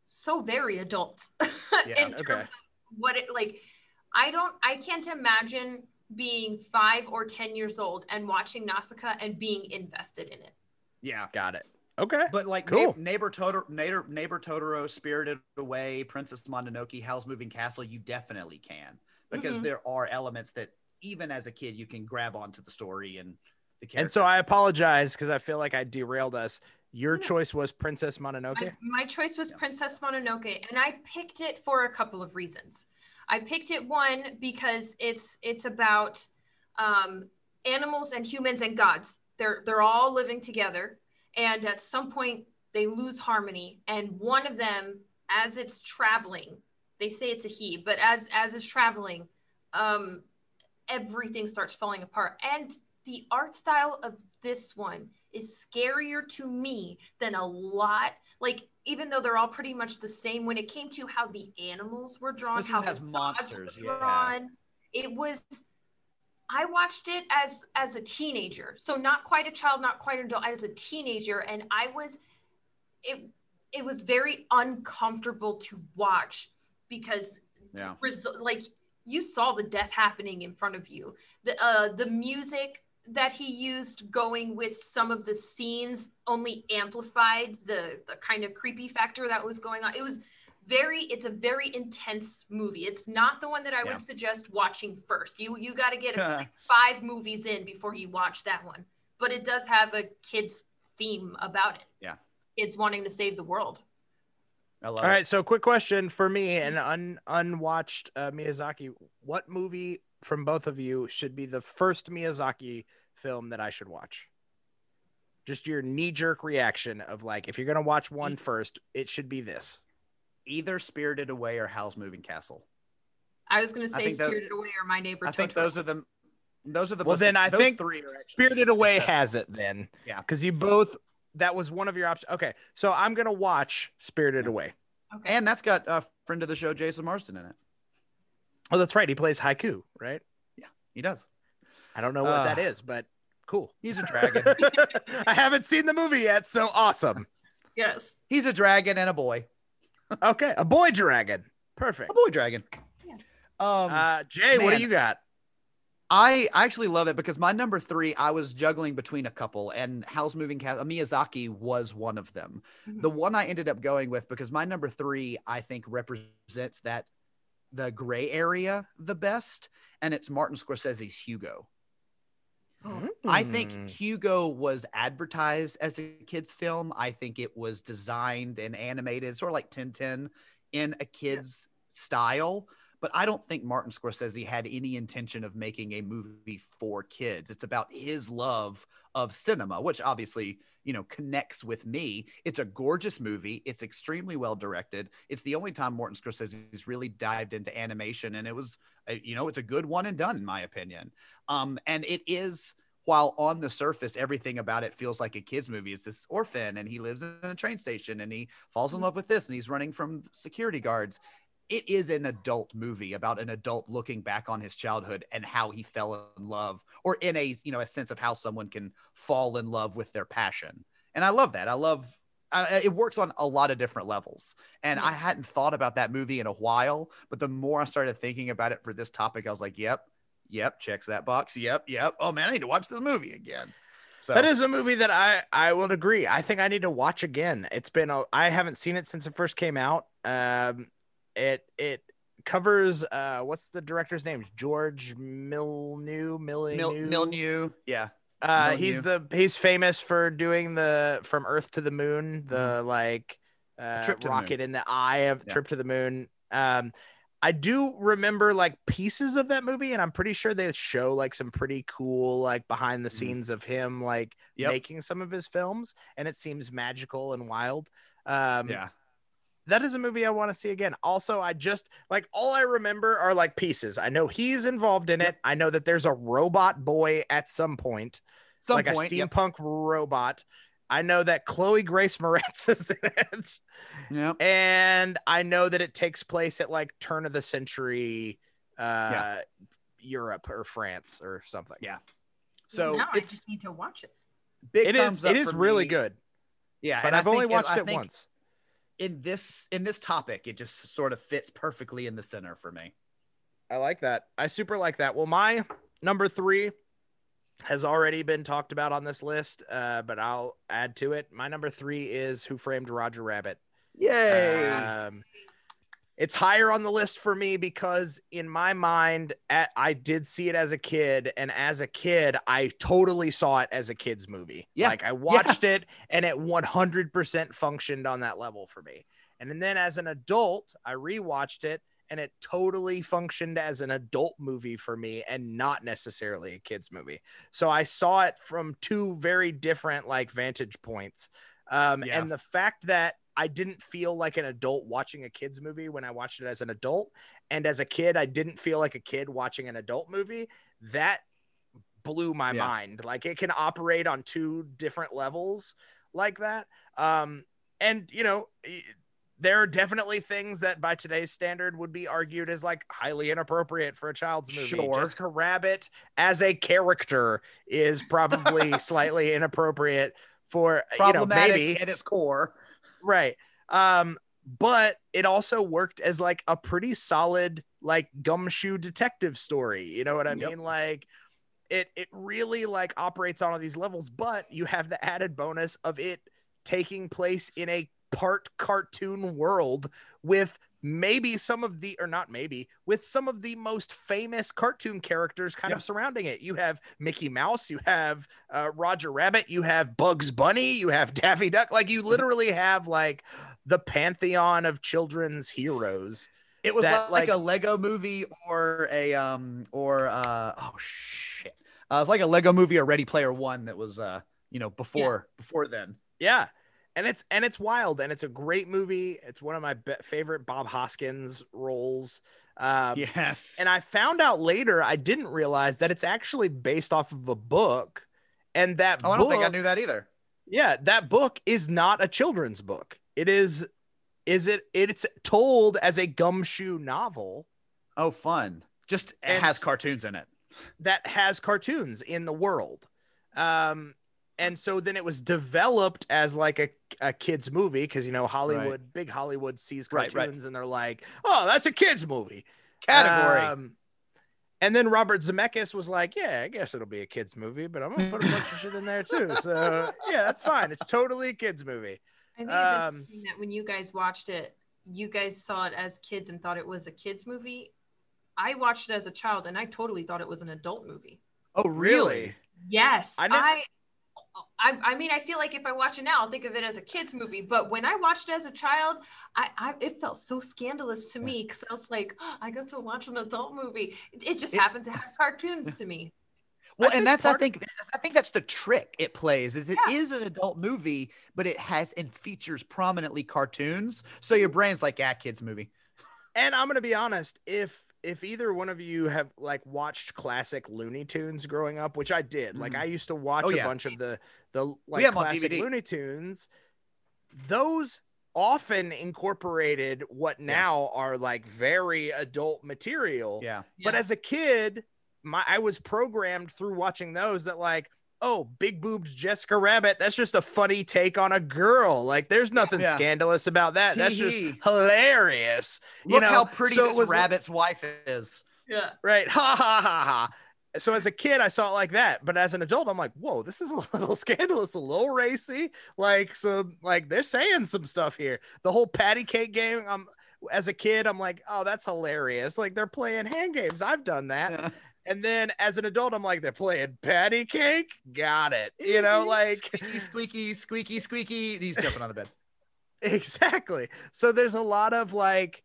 Speaker 8: so very adult
Speaker 5: Yeah,
Speaker 8: in terms
Speaker 6: okay.
Speaker 8: of what it like. I don't. I can't imagine being five or ten years old and watching Nausicaa and being invested in it.
Speaker 5: Yeah.
Speaker 6: Got it. Okay.
Speaker 5: But like
Speaker 6: Cool.
Speaker 5: Neigh- neighbor Totoro, neighbor, neighbor Totoro, Spirited Away, Princess Mononoke, Howl's Moving Castle, you definitely can because
Speaker 8: Mhm.
Speaker 5: there are elements that even as a kid you can grab onto the story and the characters.
Speaker 6: And so I apologize because I feel like I derailed us. Your choice was Princess Mononoke.
Speaker 8: My, my choice was
Speaker 5: Yeah.
Speaker 8: Princess Mononoke, and I picked it for a couple of reasons. I picked it one because it's it's about um, animals and humans and gods. They're they're all living together, and at some point they lose harmony. And one of them, as it's traveling, they say it's a he, but as as is traveling, um, everything starts falling apart. And the art style of this one is scarier to me than a lot. Like even though they're all pretty much the same, when it came to how the animals were drawn,
Speaker 5: This
Speaker 8: how
Speaker 5: has
Speaker 8: the
Speaker 5: monsters,
Speaker 8: were
Speaker 5: yeah.
Speaker 8: drawn, it was. I watched it as as a teenager, so not quite a child, not quite an adult, as a teenager, and I was, it it was very uncomfortable to watch because
Speaker 5: Yeah.
Speaker 8: resu- like you saw the death happening in front of you. The uh the music that he used going with some of the scenes only amplified the the kind of creepy factor that was going on. It was very it's a very intense movie. It's not the one that i
Speaker 5: Yeah.
Speaker 8: would suggest watching first. You you got to get like five movies in before you watch that one. But it does have a kids theme about it.
Speaker 5: Yeah.
Speaker 8: kids wanting to save the world
Speaker 5: I love
Speaker 6: All
Speaker 5: it.
Speaker 6: so quick question for me, an un unwatched uh, Miyazaki. What movie from both of you should be the first Miyazaki film that I should watch? Just your knee jerk reaction of like, if you're gonna watch one
Speaker 5: E-
Speaker 6: it should be this.
Speaker 5: Either Spirited Away or Howl's Moving Castle.
Speaker 8: i was going to say
Speaker 5: think tho-
Speaker 8: spirited away or my neighbor
Speaker 5: I think
Speaker 8: Totoro.
Speaker 5: those are the those are the
Speaker 6: Well,
Speaker 5: most
Speaker 6: then I
Speaker 5: those
Speaker 6: think
Speaker 5: three
Speaker 6: Spirited Away
Speaker 5: accessible.
Speaker 6: has it then.
Speaker 5: Yeah.
Speaker 6: Because you both that was one of your options. Okay, so I'm gonna watch Spirited
Speaker 5: Yeah.
Speaker 6: Away.
Speaker 8: okay
Speaker 5: And that's got a friend of the show, Jason Marsden, in it.
Speaker 6: Oh, that's right. He plays Haku, right?
Speaker 5: Yeah, he does.
Speaker 6: I don't know what that
Speaker 5: Uh,
Speaker 6: is, but cool.
Speaker 5: He's a dragon.
Speaker 6: I haven't seen the movie yet, so awesome.
Speaker 8: yes
Speaker 5: He's a dragon and a boy.
Speaker 6: Okay, a boy dragon. Perfect.
Speaker 5: A boy dragon.
Speaker 8: Yeah.
Speaker 5: Um,
Speaker 6: Uh, Jay, what do you got?
Speaker 5: I actually love it because my number three, I was juggling between a couple, and Howl's Moving Castle, Miyazaki was one of them.
Speaker 8: Mhm.
Speaker 5: The one I ended up going with because my number three, I think, represents that the gray area the best, and it's Martin Scorsese's Hugo. I think. Hugo was advertised as a kid's film. I think it was designed and animated, sort of like Tintin, in a kid's style. But I don't think Martin Scorsese had any intention of making a movie for kids. It's about his love of cinema, which obviously, you know, connects with me. It's a gorgeous movie. It's extremely well directed. It's the only time Martin Scorsese's really dived into animation, and it was, you know, it's a good one and done, in my opinion. Um, and it is while on the surface everything about it feels like a kids movie it's this orphan and he lives in a train station and he falls in love with this and he's running from security guards it is an adult movie about an adult looking back on his childhood and how he fell in love or in a you know a sense of how someone can fall in love with their passion. And i love that. I love uh, it works on a lot of different levels. And i hadn't thought about that movie in a while but the more i started thinking about it for this topic i was like yep yep checks that box. Yep yep. Oh man i need to watch this movie again. So
Speaker 6: That is a movie that I I would agree. I think I need to watch again. It's been a, I haven't seen it since it first came out. Um, it it covers uh what's the director's name? George Milnew Milnew.
Speaker 5: Mil- Milnew yeah
Speaker 6: Uh,
Speaker 5: Milnew.
Speaker 6: he's the he's famous for doing the from Earth to the Moon, the like uh,
Speaker 5: Mm-hmm. Trip to the
Speaker 6: rocket in the eye of
Speaker 5: Yeah.
Speaker 6: Trip to the Moon. Um, I do remember like pieces of that movie, and I'm pretty sure they show like some pretty cool like behind the
Speaker 5: Mhm.
Speaker 6: scenes of him like
Speaker 5: Yep.
Speaker 6: making some of his films, and it seems magical and wild. Um,
Speaker 5: yeah
Speaker 6: that is a movie I want to see again. Also, I just like all I remember are like pieces. I know he's involved in it. I know that there's a robot boy at some point
Speaker 5: some
Speaker 6: like
Speaker 5: point
Speaker 6: a
Speaker 5: yep.
Speaker 6: steampunk robot. I know that Chloe Grace Moretz is in it,
Speaker 5: Yep.
Speaker 6: and I know that it takes place at like turn of the century, uh,
Speaker 5: Yeah.
Speaker 6: Europe or France or something.
Speaker 5: Yeah. so
Speaker 8: now I
Speaker 5: it's
Speaker 8: just need to watch it.
Speaker 5: big
Speaker 6: it is,
Speaker 5: up
Speaker 6: it is really
Speaker 5: me.
Speaker 6: good,
Speaker 5: yeah
Speaker 6: but
Speaker 5: and I
Speaker 6: I've only watched
Speaker 5: I
Speaker 6: it
Speaker 5: think
Speaker 6: once.
Speaker 5: In this in this topic it just sort of fits perfectly in the center for me
Speaker 6: I like that. I super like that. Well, my number three has already been talked about on this list, uh, but I'll add to it. My number three is Who Framed Roger Rabbit.
Speaker 5: yay
Speaker 6: Um, it's higher on the list for me because in my mind, at, I did see it as a kid, and as a kid, I totally saw it as a kids movie.
Speaker 5: Yeah.
Speaker 6: like I watched
Speaker 5: Yes.
Speaker 6: it, and it 100% functioned on that level for me. And then as an adult, I rewatched it, and it totally functioned as an adult movie for me, and not necessarily a kids movie. So I saw it from two very different like vantage points. Um,
Speaker 5: Yeah.
Speaker 6: And the fact that I didn't feel like an adult watching a kids movie when I watched it as an adult, and as a kid, I didn't feel like a kid watching an adult movie. That blew my
Speaker 5: Yeah.
Speaker 6: mind. Like it can operate on two different levels like that. Um, and you know, there are definitely things that by today's standard would be argued as like highly inappropriate for a child's movie.
Speaker 5: Sure.
Speaker 6: Jessica Rabbit as a character is probably slightly inappropriate for you know maybe
Speaker 5: at its core
Speaker 6: right um but it also worked as like a pretty solid like gumshoe detective story you know what i
Speaker 5: Yep.
Speaker 6: mean like it it really like operates on all these levels but you have the added bonus of it taking place in a part cartoon world with maybe some of the or not maybe with some of the most famous cartoon characters kind
Speaker 5: Yeah.
Speaker 6: of surrounding it. You have mickey mouse you have uh, roger rabbit you have bugs bunny you have daffy duck. Like you literally have like the pantheon of children's heroes
Speaker 5: it was
Speaker 6: That,
Speaker 5: like,
Speaker 6: like-
Speaker 5: a lego movie or a um or uh oh shit. Uh, it's like a lego movie or ready player one that was uh you know before before then.
Speaker 6: Yeah. And it's and it's wild and it's a great movie. It's one of my be- favorite Bob Hoskins roles. Um,
Speaker 5: yes
Speaker 6: And I found out later I didn't realize that it's actually based off of a book, and that
Speaker 5: oh i don't think i knew that either
Speaker 6: Yeah, that book is not a children's book. It is. Is it? It's told as a gumshoe novel
Speaker 5: oh fun just it has cartoons in it
Speaker 6: that has cartoons in the world. Um, and so then it was developed as like a, a kids movie because you know Hollywood, big Hollywood sees cartoons
Speaker 5: right.
Speaker 6: and they're like, oh, that's a kids movie
Speaker 5: category
Speaker 6: Um, and then Robert Zemeckis was like, yeah, I guess it'll be a kids movie, but I'm gonna put a bunch of shit in there too. So yeah, that's fine. It's totally a kids movie.
Speaker 8: I think it's
Speaker 6: Um,
Speaker 8: interesting that when you guys watched it, you guys saw it as kids and thought it was a kids movie. I watched it as a child and I totally thought it was an adult movie.
Speaker 5: oh really
Speaker 8: Yes,
Speaker 6: I
Speaker 8: I,
Speaker 6: nev-
Speaker 8: I, I, mean, I feel like if I watch it now, I'll think of it as a kids movie. But when I watched it as a child, I, I it felt so scandalous to me because I was like, "Oh, I got to watch an adult movie. It, it just
Speaker 5: It-
Speaker 8: happened to have cartoons to me.
Speaker 5: Well,
Speaker 6: I
Speaker 5: and that's
Speaker 6: part-
Speaker 5: I think I think that's the trick it plays is it is
Speaker 8: Yeah.
Speaker 5: an adult movie, but it has and features prominently cartoons. So your brain's like, ah, kids movie.
Speaker 6: And I'm gonna be honest, if if either one of you have like watched classic Looney Tunes growing up, which I did, like
Speaker 5: Mhm.
Speaker 6: I used to watch
Speaker 5: Oh,
Speaker 6: a bunch of the the like
Speaker 5: have 'em on
Speaker 6: classic Looney Tunes, those often incorporated what
Speaker 5: Yeah.
Speaker 6: now are like very adult material.
Speaker 5: Yeah.
Speaker 6: But
Speaker 8: Yeah.
Speaker 6: as a kid, my I was programmed through watching those that like, oh, big boobed Jessica Rabbit, that's just a funny take on a girl. Like there's nothing
Speaker 5: Yeah.
Speaker 6: scandalous about that. That's just
Speaker 5: Tee-hee.
Speaker 6: hilarious. You
Speaker 5: Look
Speaker 6: know,
Speaker 5: how pretty
Speaker 6: so
Speaker 5: this
Speaker 6: was-
Speaker 5: rabbit's wife is.
Speaker 8: Yeah.
Speaker 6: Right. Ha ha ha ha. So as a kid, I saw it like that, but as an adult, I'm like, whoa, this is a little scandalous, a little racy. Like, some, like they're saying some stuff here. The whole patty cake game. I'm as a kid, I'm like, oh, that's hilarious. Like they're playing hand games. I've done that.
Speaker 5: Yeah.
Speaker 6: And then as an adult, I'm like, they're playing patty cake. Got it. You know, like
Speaker 5: squeaky, squeaky, squeaky, squeaky. He's jumping on the bed.
Speaker 6: exactly. So there's a lot of like,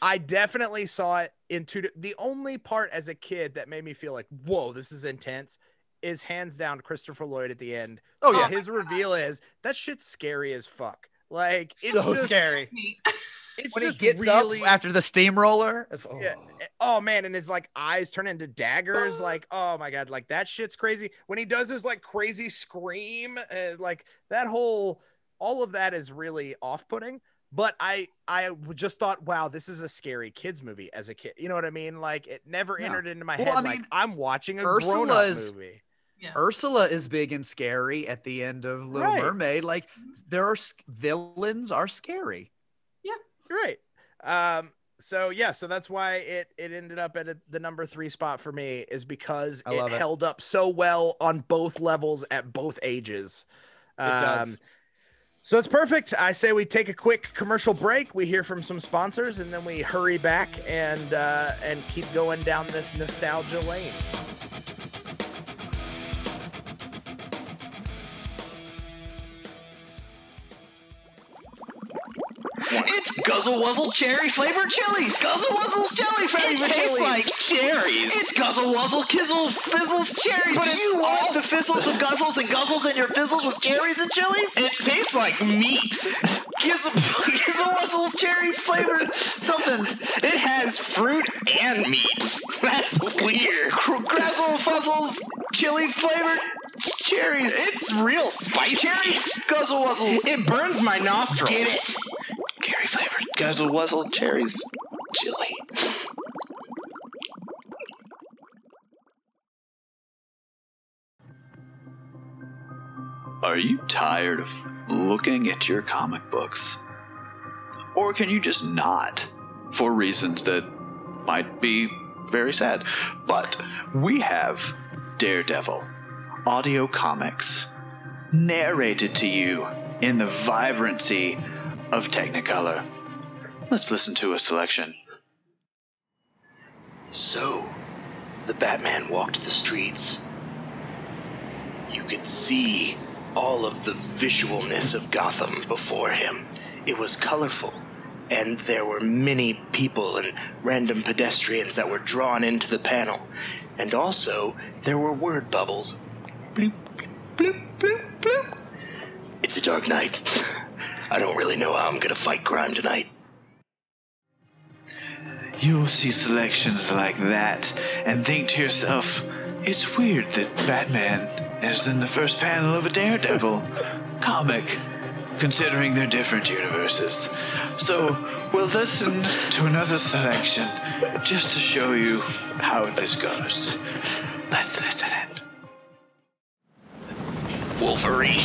Speaker 6: I definitely saw it in two. The only part as a kid that made me feel like, whoa, this is intense, is hands down Christopher Lloyd at the end.
Speaker 5: Oh yeah,
Speaker 6: his reveal is that shit's scary as fuck. Like it's
Speaker 5: so
Speaker 6: just,
Speaker 5: scary.
Speaker 8: Me.
Speaker 6: It's
Speaker 5: When he
Speaker 6: just
Speaker 5: gets
Speaker 6: really,
Speaker 5: up after the steamroller. oh.
Speaker 6: yeah. Oh man, and his like eyes turn into daggers. Like, oh my god, like that shit's crazy. When he does his like crazy scream, uh, like that whole, all of that is really off-putting. But I I just thought, wow, this is a scary kids movie as a kid. You know what I mean? Like it never
Speaker 5: Yeah.
Speaker 6: entered into my
Speaker 5: Well,
Speaker 6: head.
Speaker 5: I
Speaker 6: like
Speaker 5: mean,
Speaker 6: I'm watching a grown-up
Speaker 5: Ursula's-
Speaker 6: movie.
Speaker 5: Ursula is big and scary at the end of Little
Speaker 6: Right.
Speaker 5: Mermaid. Like there are villains are scary.
Speaker 6: You're right. Um, so yeah, so that's why it it ended up at a, the number three spot for me is because it
Speaker 5: it.
Speaker 6: held up so well on both levels at both ages. Um,
Speaker 5: It does.
Speaker 6: So it's perfect. I say we take a quick commercial break. We hear from some sponsors, and then we hurry back and uh, and keep going down this nostalgia lane.
Speaker 7: Guzzle Wuzzle cherry flavored chilies. Guzzle Wuzzle's jelly flavored
Speaker 9: It tastes
Speaker 7: chilies.
Speaker 9: like cherries.
Speaker 7: It's Guzzle Wuzzle Kizzle Fizzles cherries.
Speaker 9: But
Speaker 7: Do you want the fizzles of guzzles and guzzles in your fizzles with cherries and chilies?
Speaker 9: It tastes like meat.
Speaker 7: Gizzle, Gizzle Wuzzle's cherry flavored somethings.
Speaker 9: It has fruit and meat. That's weird.
Speaker 7: Grazzle Fuzzles chili flavored cherries.
Speaker 9: It's real spicy.
Speaker 7: cherry Guzzle Wuzzles.
Speaker 9: It burns my nostrils.
Speaker 7: Get it? Flavored Guzzle Wuzzle cherries chili.
Speaker 10: Are you tired of looking at your comic books? Or can you just not? For reasons that might be very sad. But we have Daredevil, audio comics, narrated to you in the vibrancy of Technicolor. Let's listen to a selection.
Speaker 7: So, the Batman walked the streets. You could see all of the visualness of Gotham before him. It was colorful, and there were many people and random pedestrians that were drawn into the panel. And also, there were word bubbles. Bloop, bloop, bloop, bloop. It's a dark night. I don't really know how I'm gonna fight crime tonight.
Speaker 10: You'll see selections like that and think to yourself, it's weird that Batman is in the first panel of a Daredevil comic, considering they're different universes. So we'll listen to another selection just to show you how this goes. Let's listen in.
Speaker 7: Wolverine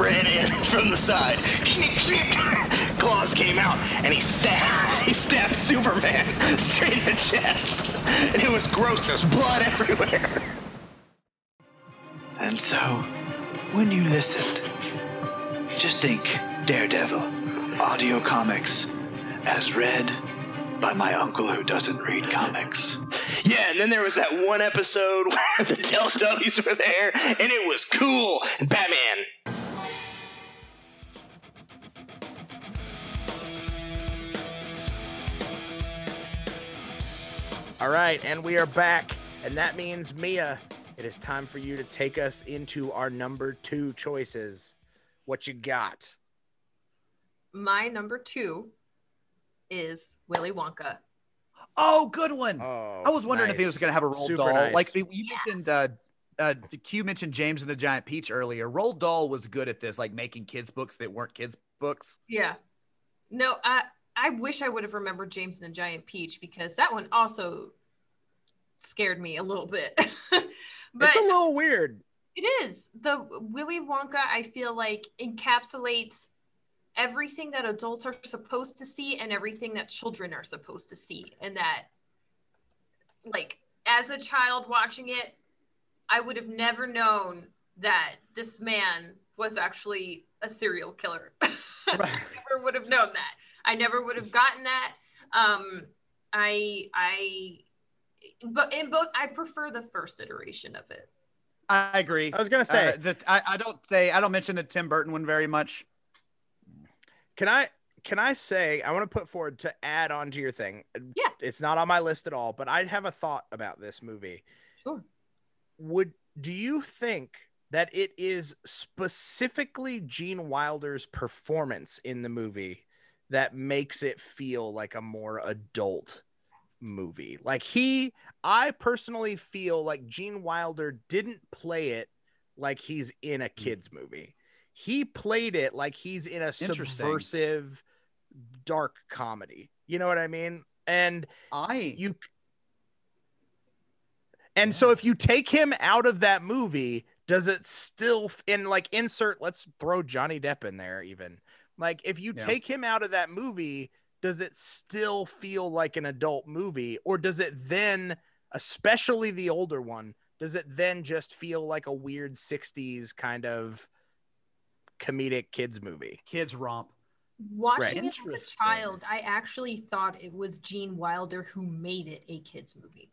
Speaker 7: ran in from the side. Snick, snick. Claws came out, and he stabbed. He stabbed Superman straight in the chest, and it was gross. There's blood everywhere.
Speaker 10: And so, when you listened, just think Daredevil, audio comics, as read by my uncle who doesn't read comics.
Speaker 7: Yeah, and then there was that one episode where the Teletubbies were there, and it was cool. And Batman.
Speaker 6: All right, and we are back, and that means Mia, it is time for you to take us into our number two choices. What you got?
Speaker 8: My number two is Willy Wonka.
Speaker 5: Oh, good one.
Speaker 6: Oh,
Speaker 5: I was wondering if he was going to have a Roald
Speaker 6: Super
Speaker 5: Dahl.
Speaker 6: nice.
Speaker 5: Like you mentioned, uh, uh, Q mentioned James and the Giant Peach earlier. Roald Dahl was good at this, like making kids books that weren't kids books.
Speaker 8: Yeah. No, I I wish I would have remembered James and the Giant Peach because that one also scared me a little bit. but
Speaker 6: it's a little weird.
Speaker 8: It is. The Willy Wonka, I feel like, encapsulates everything that adults are supposed to see and everything that children are supposed to see. And that, like, as a child watching it, I would have never known that this man was actually a serial killer. I never would have known that. I never would have gotten that. Um, I, I, but in both, I prefer the first iteration of it.
Speaker 5: I agree.
Speaker 6: I was gonna say
Speaker 5: Uh, that I, I don't say I don't mention the Tim Burton one very much.
Speaker 6: Can I can I say I want to put forward to add on to your thing?
Speaker 8: Yeah.
Speaker 6: It's not on my list at all, but I have a thought about this movie.
Speaker 8: Sure.
Speaker 6: Would do you think that it is specifically Gene Wilder's performance in the movie that makes it feel like a more adult movie? Like he I personally feel like Gene Wilder didn't play it like he's in a mm. kids movie. He played it like he's in a subversive dark comedy. You know what I mean? And
Speaker 5: I
Speaker 6: you and so if you take him out of that movie, does it still in like insert let's throw Johnny Depp in there even. Like if you
Speaker 5: Yeah.
Speaker 6: take him out of that movie, does it still feel like an adult movie or does it then especially the older one, does it then just feel like a weird 60s kind of comedic kids movie?
Speaker 5: kids romp.
Speaker 8: Watching it as a child, I actually thought it was Gene Wilder who made it a kids movie.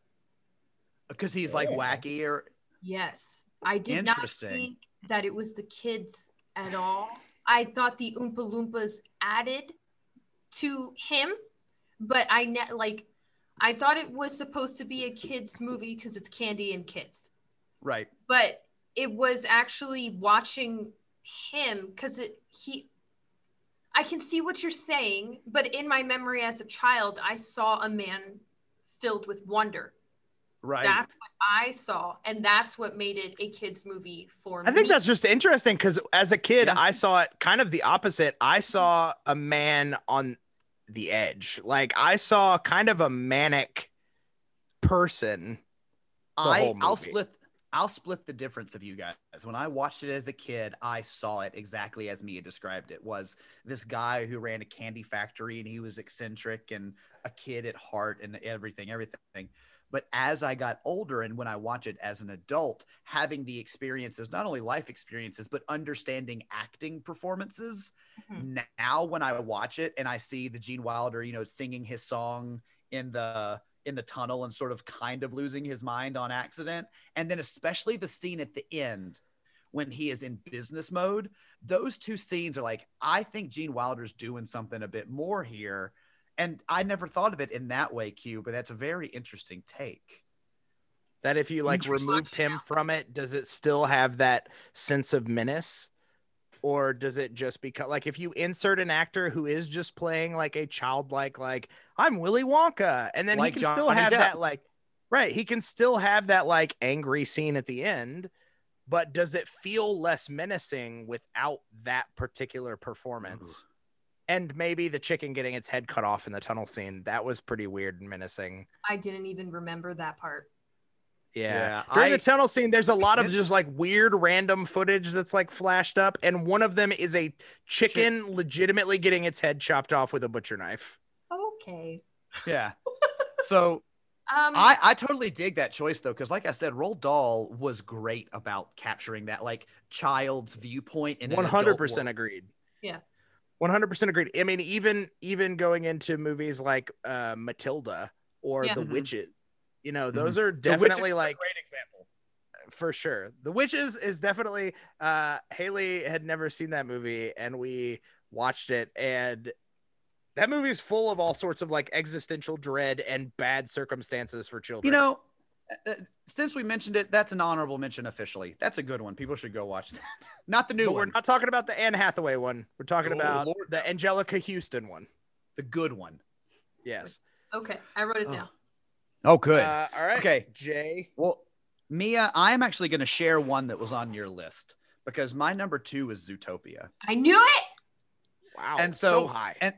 Speaker 5: because he's like
Speaker 6: Yeah.
Speaker 5: wacky or
Speaker 8: Yes, I did not
Speaker 5: Interesting.
Speaker 8: think that it was the kids at all. I thought the Oompa Loompas added to him, but I ne- like I thought it was supposed to be a kids movie because it's candy and kids.
Speaker 5: right.
Speaker 8: But it was actually watching him because it he I can see what you're saying, but in my memory as a child, I saw a man filled with wonder.
Speaker 5: Right.
Speaker 8: That's what I saw, and that's what made it a kids movie for me.
Speaker 6: I think that's just interesting because as a kid,
Speaker 5: Yeah.
Speaker 6: I saw it kind of the opposite. I mm-hmm. saw a man on the edge. Like I saw kind of a manic person. the
Speaker 5: I
Speaker 6: whole
Speaker 5: I'll split I'll split the difference of you guys. When I watched it as a kid, I saw it exactly as Mia described it. Was this guy who ran a candy factory and he was eccentric and a kid at heart and everything, everything. But as I got older and when I watch it as an adult, having the experiences, not only life experiences, but understanding acting performances.
Speaker 8: Mhm.
Speaker 5: Now when I watch it and I see the Gene Wilder, you know, singing his song in the in the tunnel and sort of kind of losing his mind on accident. And then especially the scene at the end when he is in business mode, those two scenes are like, I think Gene Wilder's doing something a bit more here. And I never thought of it in that way, Q, but that's a very interesting take.
Speaker 6: That if you like removed him from it, does it still have that sense of menace? Or does it just become like if you insert an actor who is just playing like a childlike, like I'm Willy Wonka, and then
Speaker 5: Like
Speaker 6: he can still have
Speaker 5: Depp.
Speaker 6: that like right, he can still have that like angry scene at the end, but does it feel less menacing without that particular performance? And maybe the chicken getting its head cut off in the tunnel scene, that was pretty weird and menacing.
Speaker 8: I didn't even remember that part.
Speaker 6: Yeah.
Speaker 5: Yeah,
Speaker 6: During
Speaker 5: I-
Speaker 6: the tunnel scene, there's a lot of just like weird random footage that's like flashed up, and one of them is a chicken legitimately getting its head chopped off with a butcher knife.
Speaker 8: Okay.
Speaker 5: Yeah. So
Speaker 8: Um,
Speaker 5: I, I totally dig that choice though, because like I said, Roald Dahl was great about capturing that like child's viewpoint in an adult
Speaker 6: hundred percent
Speaker 5: world.
Speaker 6: agreed.
Speaker 8: Yeah.
Speaker 6: One hundred percent agreed. I mean, even even going into movies like uh, Matilda or
Speaker 8: Yeah.
Speaker 6: The
Speaker 5: Mhm.
Speaker 6: Witches, you know, those are
Speaker 5: The Witches
Speaker 6: definitely
Speaker 5: is a
Speaker 6: like
Speaker 5: great example.
Speaker 6: for sure. The Witches is definitely uh Haley had never seen that movie and we watched it and that movie is full of all sorts of like existential dread and bad circumstances for children.
Speaker 5: You know, since we mentioned it, that's an honorable mention officially. That's a good one. People should go watch that. Not the new
Speaker 6: but we're not talking about the Anne Hathaway one. We're talking
Speaker 5: Oh,
Speaker 6: about
Speaker 5: Lord,
Speaker 6: the Anjelica Huston one.
Speaker 5: the good one.
Speaker 6: Yes.
Speaker 8: Okay, I wrote it
Speaker 5: Oh.
Speaker 8: down.
Speaker 5: Oh, good.
Speaker 6: Uh, all right.
Speaker 5: Okay.
Speaker 6: Jay.
Speaker 5: Well, Mia, I'm actually going to share one that was on your list because my number two is Zootopia.
Speaker 8: I knew it.
Speaker 6: Wow.
Speaker 5: and so,
Speaker 6: high.
Speaker 5: and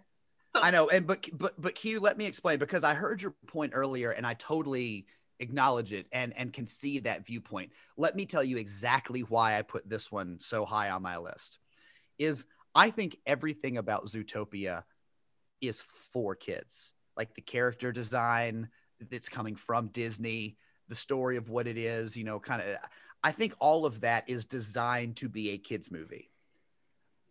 Speaker 8: So,
Speaker 5: I know, and but but but Q, let me explain because I heard your point earlier, and I totally acknowledge it and and can see that viewpoint. Let me tell you exactly why I put this one so high on my list. Is I think everything about Zootopia is for kids, like the character design that's coming from Disney, the story of what it is, you know, kind of. I think all of that is designed to be a kids movie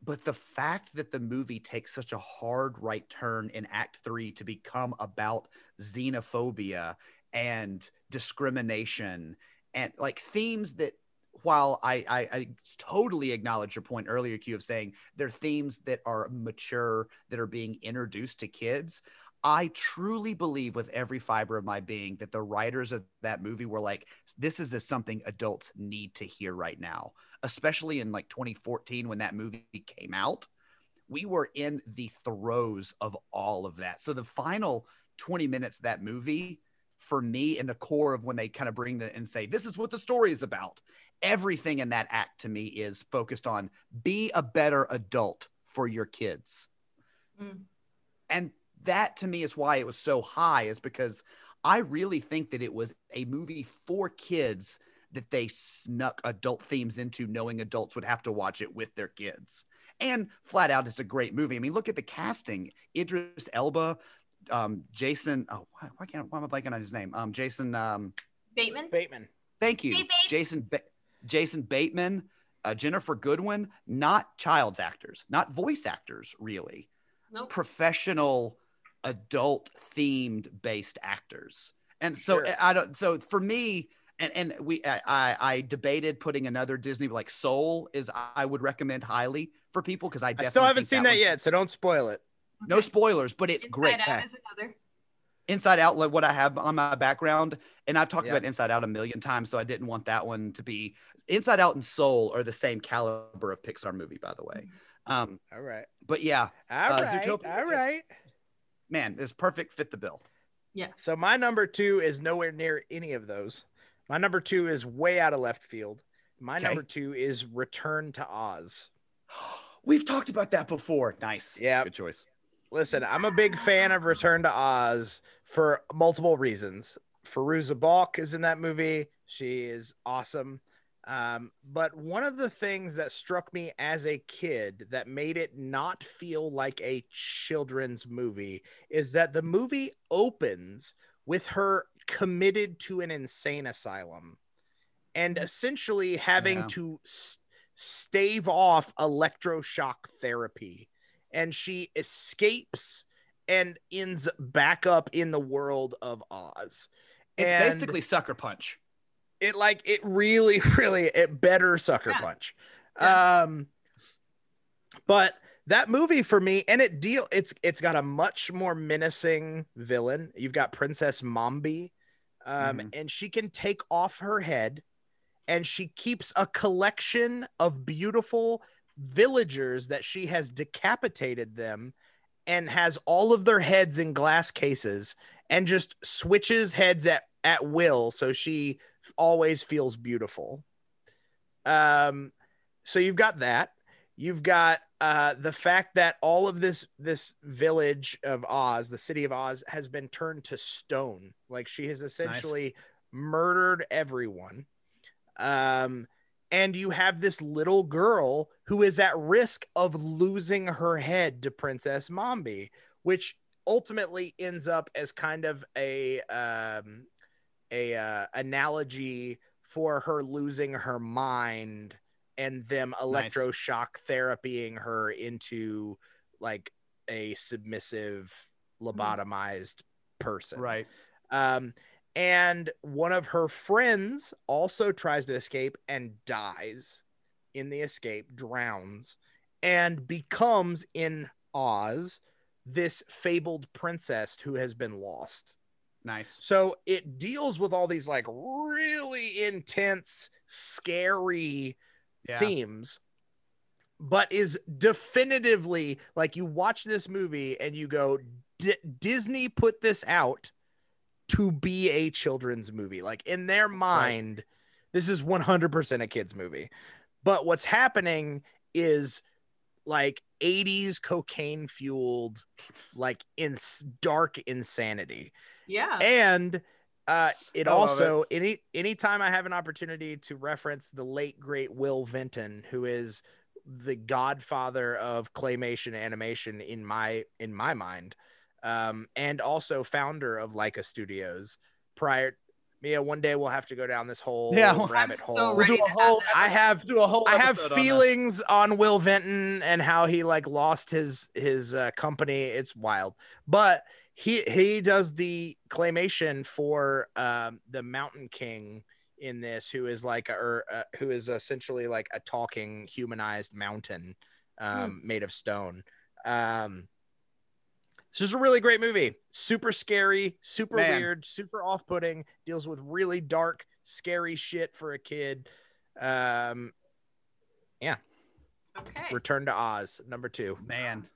Speaker 5: but the fact that the movie takes such a hard right turn in act three to become about xenophobia and discrimination and like themes that while I, I, I totally acknowledge your point earlier, Q, of saying they're themes that are mature, that are being introduced to kids. I truly believe with every fiber of my being that the writers of that movie were like, this is something adults need to hear right now, especially in like 2014 when that movie came out. We were in the throes of all of that. So the final 20 minutes of that movie, for me, in the core of when they kind of bring the and say, this is what the story is about, everything in that act to me is focused on be a better adult for your kids.
Speaker 8: Mm.
Speaker 5: And that to me is why it was so high, is because I really think that it was a movie for kids that they snuck adult themes into, knowing adults would have to watch it with their kids. And flat out, it's a great movie. I mean, look at the casting: Idris Elba, um, Jason. Oh, why, why can't why am I blanking on his name? Um, Jason. Um,
Speaker 8: Bateman.
Speaker 6: Bateman.
Speaker 5: thank you,
Speaker 8: Hey,
Speaker 5: Jason. Ba- Jason Bateman, uh, Ginnifer Goodwin, not child's actors, not voice actors, really
Speaker 8: Nope.
Speaker 5: professional adult themed based actors and so
Speaker 6: Sure.
Speaker 5: i don't so for me and and we I, I i debated putting another disney like soul is i would recommend highly for people because i
Speaker 6: I still haven't seen that
Speaker 5: one's-
Speaker 6: yet, so don't spoil it.
Speaker 5: No spoilers but it's
Speaker 8: Inside
Speaker 5: great
Speaker 8: Out is another.
Speaker 5: inside out like what i have on my background and i've talked
Speaker 6: Yeah.
Speaker 5: about inside out a million times so i didn't want that one to be inside out and soul are the same caliber of pixar movie by the way um
Speaker 6: All right.
Speaker 5: but yeah
Speaker 6: All
Speaker 5: Uh,
Speaker 6: right.
Speaker 5: Zootopia
Speaker 6: All
Speaker 5: just-
Speaker 6: right.
Speaker 5: man it's perfect fit the bill Yeah.
Speaker 6: So my number two is nowhere near any of those. My number two is way out of left field. My
Speaker 5: Okay.
Speaker 6: number two is Return to Oz.
Speaker 5: We've talked about that before. Nice.
Speaker 6: Yeah.
Speaker 5: Good choice.
Speaker 6: Listen, I'm a big fan of Return to Oz for multiple reasons. Fairuza Balk is in that movie. She is awesome. Um, but one of the things that struck me as a kid that made it not feel like a children's movie is that the movie opens with her committed to an insane asylum and essentially having
Speaker 5: Yeah.
Speaker 6: to s- stave off electroshock therapy and she escapes and ends back up in the world of Oz.
Speaker 5: It's
Speaker 6: And
Speaker 5: basically Sucker Punch.
Speaker 6: it like it really, really it better sucker
Speaker 8: Yeah.
Speaker 6: punch.
Speaker 8: Yeah.
Speaker 6: Um but that movie for me, and it deal it's it's got a much more menacing villain. You've got Princess Mombi, um,
Speaker 5: Mhm.
Speaker 6: and she can take off her head, and she keeps a collection of beautiful villagers that she has decapitated them and has all of their heads in glass cases and just switches heads at, at will so she always feels beautiful. Um so you've got that. You've got uh the fact that all of this this village of oz the city of oz has been turned to stone. Like she has essentially murdered everyone. Um and you have this little girl who is at risk of losing her head to princess mombi which ultimately ends up as kind of a um a uh, analogy for her losing her mind and them electroshock therapying her into like a submissive lobotomized person.
Speaker 5: Right.
Speaker 6: um, and one of her friends also tries to escape and dies in the escape, drowns, and becomes in Oz this fabled princess who has been lost.
Speaker 5: Nice.
Speaker 6: So it deals with all these like really intense, scary
Speaker 5: Yeah.
Speaker 6: themes, but is definitively like you watch this movie and you go, D- Disney put this out to be a children's movie. Like in their mind, this is 100% a kids movie. But what's happening is like 80s cocaine fueled like in dark insanity.
Speaker 8: Yeah.
Speaker 6: And uh it
Speaker 5: I love
Speaker 6: also any anytime I have an opportunity to reference the late great Will Vinton who is the godfather of claymation animation in my in my mind um and also founder of Laika Studios prior Mia one day we'll have to go down this whole
Speaker 5: Yeah, well,
Speaker 6: rabbit
Speaker 8: so
Speaker 6: hole
Speaker 5: We'll do a whole.
Speaker 6: I have
Speaker 5: do a whole.
Speaker 6: I have
Speaker 5: episode on
Speaker 6: feelings on, Will Vinton and how he like lost his his uh, company. It's wild, but he he does the claymation for um, the Mountain King in this, who is like a, or, uh, who is essentially like a talking humanized mountain um, made of stone. Um, this is a really great movie. Super scary, super
Speaker 5: Man.
Speaker 6: weird, super off-putting. Deals with really dark, scary shit for a kid. Um, yeah.
Speaker 8: Okay.
Speaker 6: Return to Oz, number two.
Speaker 5: Man,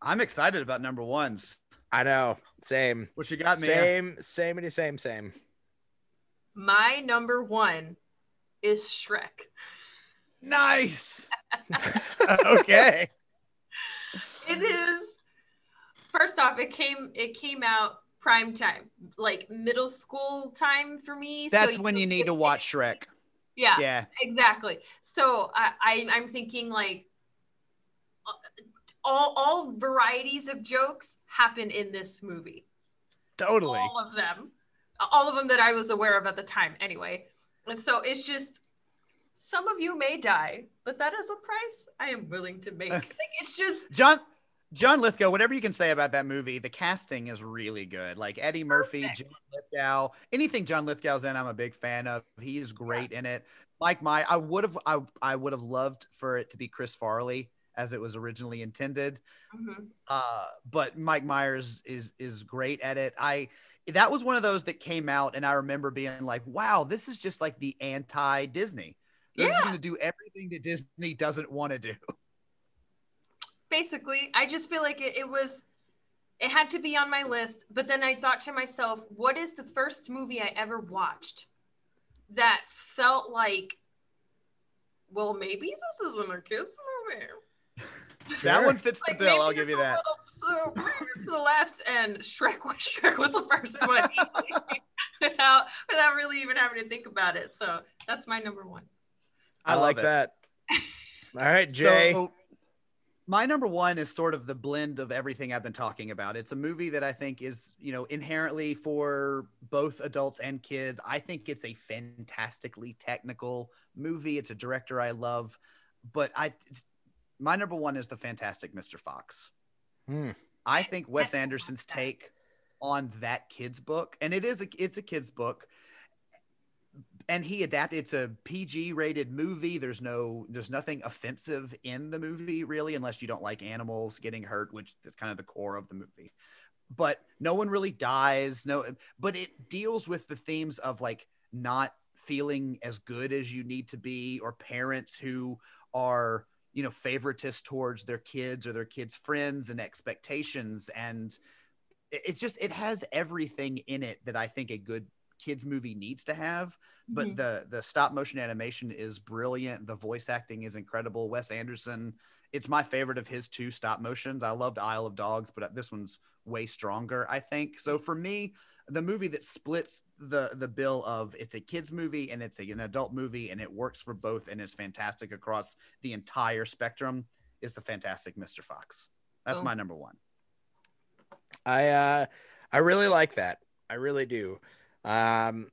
Speaker 5: I'm excited about number ones.
Speaker 6: I know. Same.
Speaker 5: What you got, man?
Speaker 6: Same, same, same, same.
Speaker 8: My number one is Shrek.
Speaker 5: Nice. okay.
Speaker 8: It is first off, it came it came out prime time, like middle school time for me.
Speaker 5: That's
Speaker 8: so
Speaker 5: when you need to watch Shrek.
Speaker 8: Yeah,
Speaker 5: Yeah.
Speaker 8: exactly. So I, I I'm thinking like all all varieties of jokes happen in this movie.
Speaker 5: Totally.
Speaker 8: All of them, all of them that I was aware of at the time. Anyway, and so it's just some of you may die, but that is a price I am willing to make. like it's just
Speaker 5: John John Lithgow, whatever you can say about that movie, the casting is really good. Like Eddie Murphy,
Speaker 8: Perfect.
Speaker 5: John Lithgow, anything John Lithgow's in, I'm a big fan of. He is great in it. Mike Meyer, I would have I, I would have loved for it to be Chris Farley as it was originally intended.
Speaker 8: mhm.
Speaker 5: Uh, but Mike Myers is is great at it. I that was one of those that came out, and I remember being like, "Wow, this is just like the anti Disney. They're just going to do everything that Disney doesn't want to do."
Speaker 8: Basically i just feel like it, it was it had to be on my list but then i thought to myself what is the first movie i ever watched that felt like well maybe this isn't a kids movie
Speaker 5: That one fits the
Speaker 8: like
Speaker 5: bill. I'll give you that.
Speaker 8: little so to the left and shrek was shrek was the first one without without really even having to think about it so that's my number one
Speaker 6: I,
Speaker 5: love
Speaker 6: like
Speaker 5: it.
Speaker 6: that. All right, Jay.
Speaker 5: So, my number one is sort of the blend of everything I've been talking about. It's a movie that I think is, you know, inherently for both adults and kids. I think it's a fantastically technical movie. It's a director I love, but I, it's- my number one is the Fantastic Mr. Fox.
Speaker 6: Hmm.
Speaker 5: I think Wes Anderson's take on that kid's book, and it is a it's a kid's book, and he adapted. It's a PG rated movie. There's no there's nothing offensive in the movie really, unless you don't like animals getting hurt, which is kind of the core of the movie. But no one really dies. No, but it deals with the themes of like not feeling as good as you need to be, or parents who are you know favoritist towards their kids or their kids friends and expectations and it's just it has everything in it that i think a good kids movie needs to have but
Speaker 8: Mhm.
Speaker 5: the the stop motion animation is brilliant the voice acting is incredible wes anderson it's my favorite of his two stop motions i loved isle of dogs but this one's way stronger i think so for me the movie that splits the the bill of it's a kids movie and it's a, an adult movie and it works for both and is fantastic across the entire spectrum is the fantastic mr fox that's
Speaker 8: Boom.
Speaker 5: my number one
Speaker 6: I uh I really like that. I really do. Um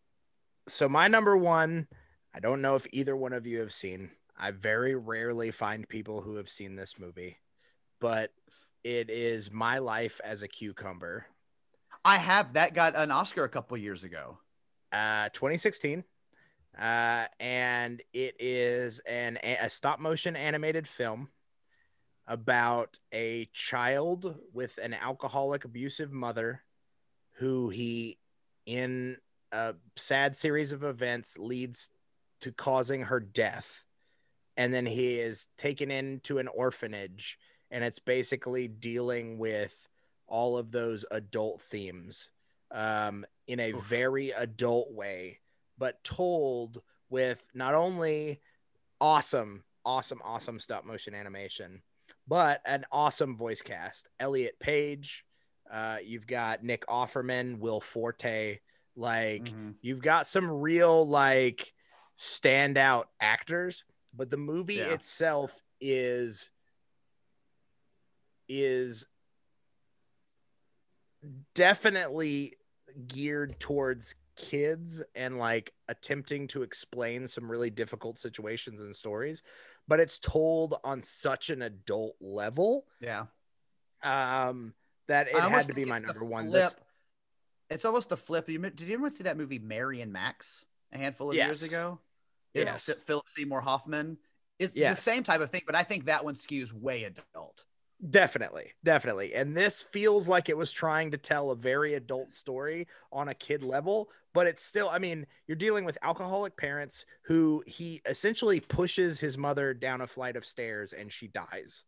Speaker 6: so my number one, I don't know if either one of you have seen. I very rarely find people who have seen this movie, but it is My Life as a Cucumber.
Speaker 5: i have that got an oscar a couple years ago
Speaker 6: Uh 2016. Uh and it is an a stop motion animated film about a child with an alcoholic abusive mother who he in a sad series of events leads to causing her death and then he is taken into an orphanage and it's basically dealing with all of those adult themes um, in a very adult way, but told with not only awesome, awesome, awesome stop motion animation, but an awesome voice cast. Elliot Page, uh, you've got Nick Offerman, Will Forte, like
Speaker 5: Mm-hmm.
Speaker 6: you've got some real like standout actors, but the movie
Speaker 5: Yeah.
Speaker 6: itself is is definitely geared towards kids and like attempting to explain some really difficult situations and stories but it's told on such an adult level
Speaker 5: Yeah.
Speaker 6: um that it had to be my number one
Speaker 5: flip.
Speaker 6: this
Speaker 5: It's almost the flip. You, did you ever see that movie Mary and Max a handful of years
Speaker 6: Yes.
Speaker 5: ago?
Speaker 6: Yes.
Speaker 5: Philip Seymour Hoffman. It's
Speaker 6: Yes.
Speaker 5: the same type of thing, but I think that one skews way adult.
Speaker 6: Definitely, definitely. And this feels like it was trying to tell a very adult story on a kid level, but it's still, I mean, you're dealing with alcoholic parents who he essentially pushes his mother down a flight of stairs and she dies.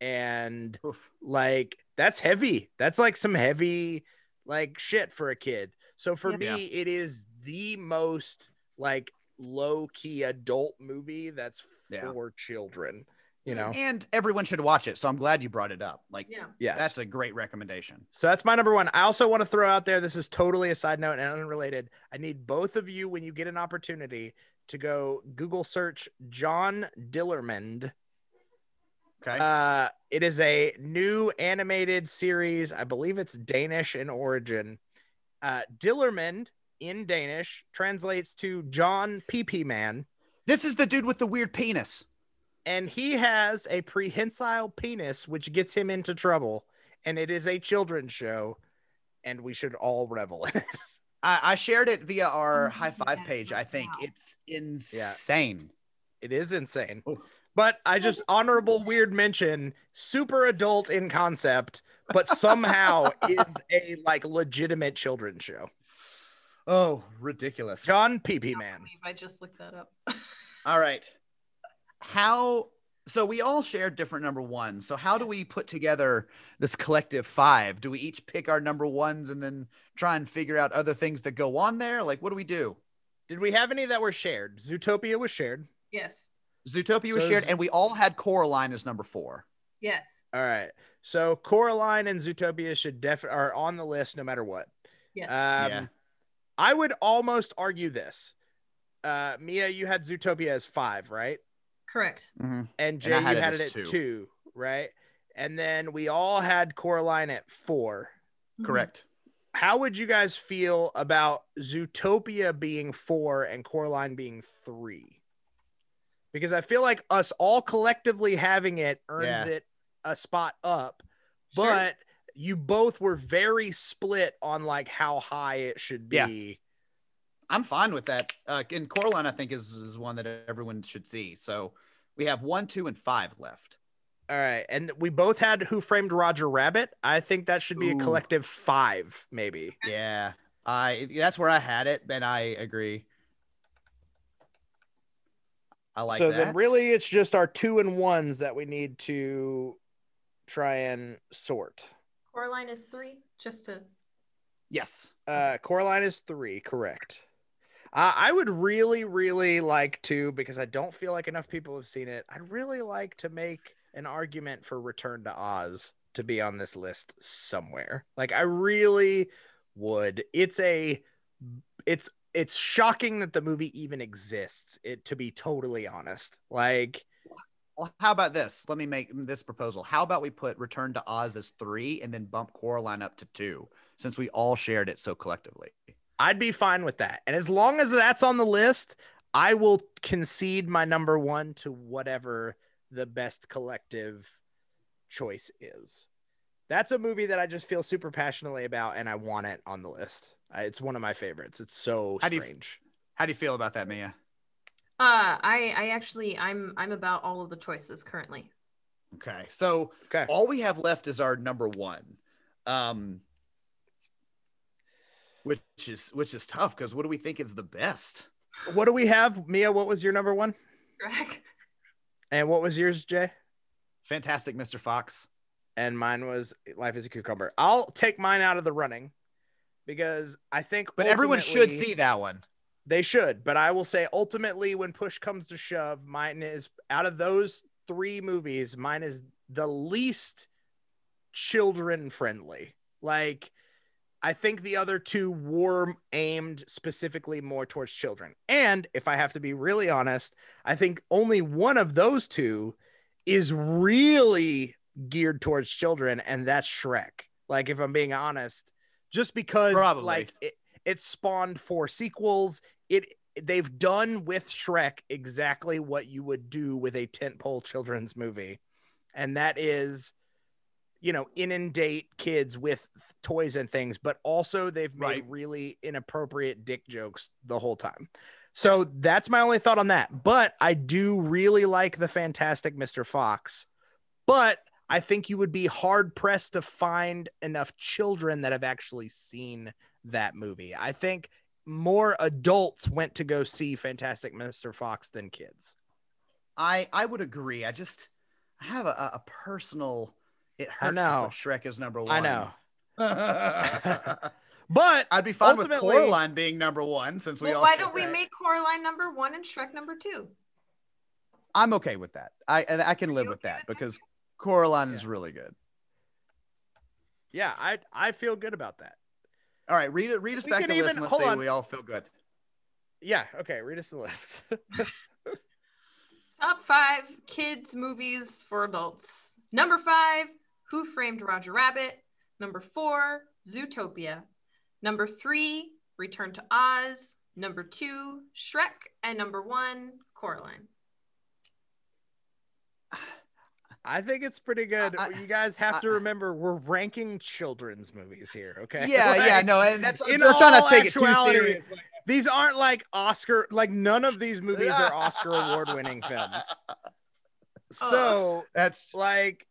Speaker 6: And like, that's heavy. That's like some heavy, like shit for a kid. So for
Speaker 5: Yeah.
Speaker 6: me, it is the most like low key adult movie that's
Speaker 5: Yeah.
Speaker 6: for children, you know?
Speaker 5: And everyone should watch it. So I'm glad you brought it up. Like,
Speaker 8: Yeah.
Speaker 6: Yes.
Speaker 5: that's a great recommendation.
Speaker 6: So that's my number one. I also want to throw out there this is totally a side note and unrelated. I need both of you, when you get an opportunity, to go Google search John Dillermand.
Speaker 5: Okay.
Speaker 6: Uh, it is a new animated series. I believe it's Danish in origin. Uh, Dillermand in Danish translates to John PP Man.
Speaker 5: This is the dude with the weird penis.
Speaker 6: And he has a prehensile penis, which gets him into trouble. And it is a children's show. And we should all revel in it.
Speaker 5: I, I shared it via our
Speaker 8: Oh,
Speaker 5: high five
Speaker 8: yeah,
Speaker 5: page. I think
Speaker 8: wow.
Speaker 5: it's insane.
Speaker 6: It is insane.
Speaker 5: Oof.
Speaker 6: But I just honorable weird mention, super adult in concept, but somehow is a like legitimate children's show.
Speaker 5: Oh, ridiculous.
Speaker 6: John PP Man.
Speaker 8: believe I just looked that up.
Speaker 5: All right. How so we all share different number ones. So how do we put together this collective five? Do we each pick our number ones and then try and figure out other things that go on there? Like what do we do?
Speaker 6: Did we have any that were shared? Zootopia was shared.
Speaker 8: yes.
Speaker 5: Zootopia was
Speaker 6: So
Speaker 5: shared
Speaker 6: Z-
Speaker 5: and we all had Coraline as number four.
Speaker 8: Yes.
Speaker 6: All right. So Coraline and Zootopia should definitely are on the list no matter what.
Speaker 8: Yes.
Speaker 6: Um,
Speaker 5: Yeah.
Speaker 6: I would almost argue this. Uh, Mia, you had Zootopia as five, right?
Speaker 8: Correct.
Speaker 6: And Jay,
Speaker 5: I had
Speaker 6: you
Speaker 5: it
Speaker 6: had it at
Speaker 5: two.
Speaker 6: two. right? And then we all had Coraline at four.
Speaker 5: Correct.
Speaker 6: How would you guys feel about Zootopia being four and Coraline being three? Because I feel like us all collectively having it earns
Speaker 5: Yeah.
Speaker 6: it a spot up,
Speaker 8: Sure.
Speaker 6: but you both were very split on like how high it should be.
Speaker 5: Yeah. I'm fine with that. Uh, and Coraline, I think, is, is one that everyone should see. So we have one, two, and five left.
Speaker 6: All right. And we both had Who Framed Roger Rabbit. I think that should be
Speaker 5: Ooh.
Speaker 6: a collective five, maybe.
Speaker 5: Yeah, I that's where I had it, and I agree. I like
Speaker 6: so
Speaker 5: that.
Speaker 6: then really it's just our two and ones that we need to try and sort.
Speaker 8: Coraline is three, just to.
Speaker 5: yes,
Speaker 6: Uh Coraline is three, correct. Uh, I would really, really like to, because I don't feel like enough people have seen it. I'd really like to make an argument for Return to Oz to be on this list somewhere. Like I really would. It's a it's it's shocking that the movie even exists, it to be totally honest. Like
Speaker 5: Well, how about this? Let me make this proposal. How about we put Return to Oz as three, and then bump Coraline up to two, since we all shared it so collectively.
Speaker 6: I'd be fine with that. And as long as that's on the list, I will concede my number one to whatever the best collective choice is. That's a movie that I just feel super passionately about and I want it on the list. It's one of my favorites. It's so
Speaker 5: How do you-
Speaker 6: strange.
Speaker 5: How do you feel about that, Mia?
Speaker 8: Uh, I I actually I'm I'm about all of the choices currently.
Speaker 5: Okay, so
Speaker 6: Okay.
Speaker 5: all we have left is our number one, um, which is which is tough because what do we think is the best?
Speaker 6: What do we have? Mia, what was your number one?
Speaker 8: Shrek.
Speaker 6: And what was yours, Jay?
Speaker 5: Fantastic, Mr. Fox.
Speaker 6: and mine was Life is a Cucumber. I'll take mine out of the running because I think
Speaker 5: But everyone should see that one.
Speaker 6: They should, but I will say ultimately, when push comes to shove, mine is out of those three movies, mine is the least children friendly. Like, I think the other two were aimed specifically more towards children. And if I have to be really honest, I think only one of those two is really geared towards children, and that's Shrek. Like, if I'm being honest, just because
Speaker 5: Probably.
Speaker 6: like it, it spawned four sequels. It they've done with Shrek exactly what you would do with a tentpole children's movie, and that is, you know, inundate kids with toys and things, but also they've made
Speaker 5: Right.
Speaker 6: really inappropriate dick jokes the whole time. So that's my only thought on that. But I do really like the Fantastic Mr. Fox. But I think you would be hard pressed to find enough children that have actually seen that movie. I think more adults went to go see Fantastic Mr. Fox than kids.
Speaker 5: I I would agree. I just I have a, a- a personal. It
Speaker 6: I
Speaker 5: hurts to
Speaker 6: know.
Speaker 5: put Shrek as number one.
Speaker 6: I know. But I'd
Speaker 5: be fine with Coraline being number one since we
Speaker 8: Well,
Speaker 5: all.
Speaker 8: why don't we
Speaker 5: that.
Speaker 8: make Coraline number one and Shrek number two?
Speaker 5: I'm okay with that. I I I can live with
Speaker 8: okay
Speaker 5: that
Speaker 8: with that?
Speaker 5: because Coraline is really good.
Speaker 6: yeah, I I feel good about that.
Speaker 5: All right, read it. Read us
Speaker 6: We
Speaker 5: back
Speaker 6: can
Speaker 5: the list
Speaker 6: even-
Speaker 5: and let's
Speaker 6: hold
Speaker 5: say
Speaker 6: on.
Speaker 5: we all feel good.
Speaker 6: Yeah, okay, read us the list.
Speaker 8: Top five kids movies for adults. Number five, Who Framed Roger Rabbit. Number four, Zootopia. Number three, Return to Oz. Number two, Shrek. And number one, Coraline.
Speaker 6: I think it's pretty good.
Speaker 5: I-
Speaker 6: you guys have
Speaker 5: I-
Speaker 6: to remember we're ranking children's movies here, okay?
Speaker 5: Yeah, yeah, no, and that's
Speaker 6: in
Speaker 5: we're trying not
Speaker 6: all
Speaker 5: to take it too
Speaker 6: actuality,
Speaker 5: serious.
Speaker 6: These aren't like Oscar, like none of these movies are Oscar award winning films. Uh, so,
Speaker 5: That's
Speaker 6: like,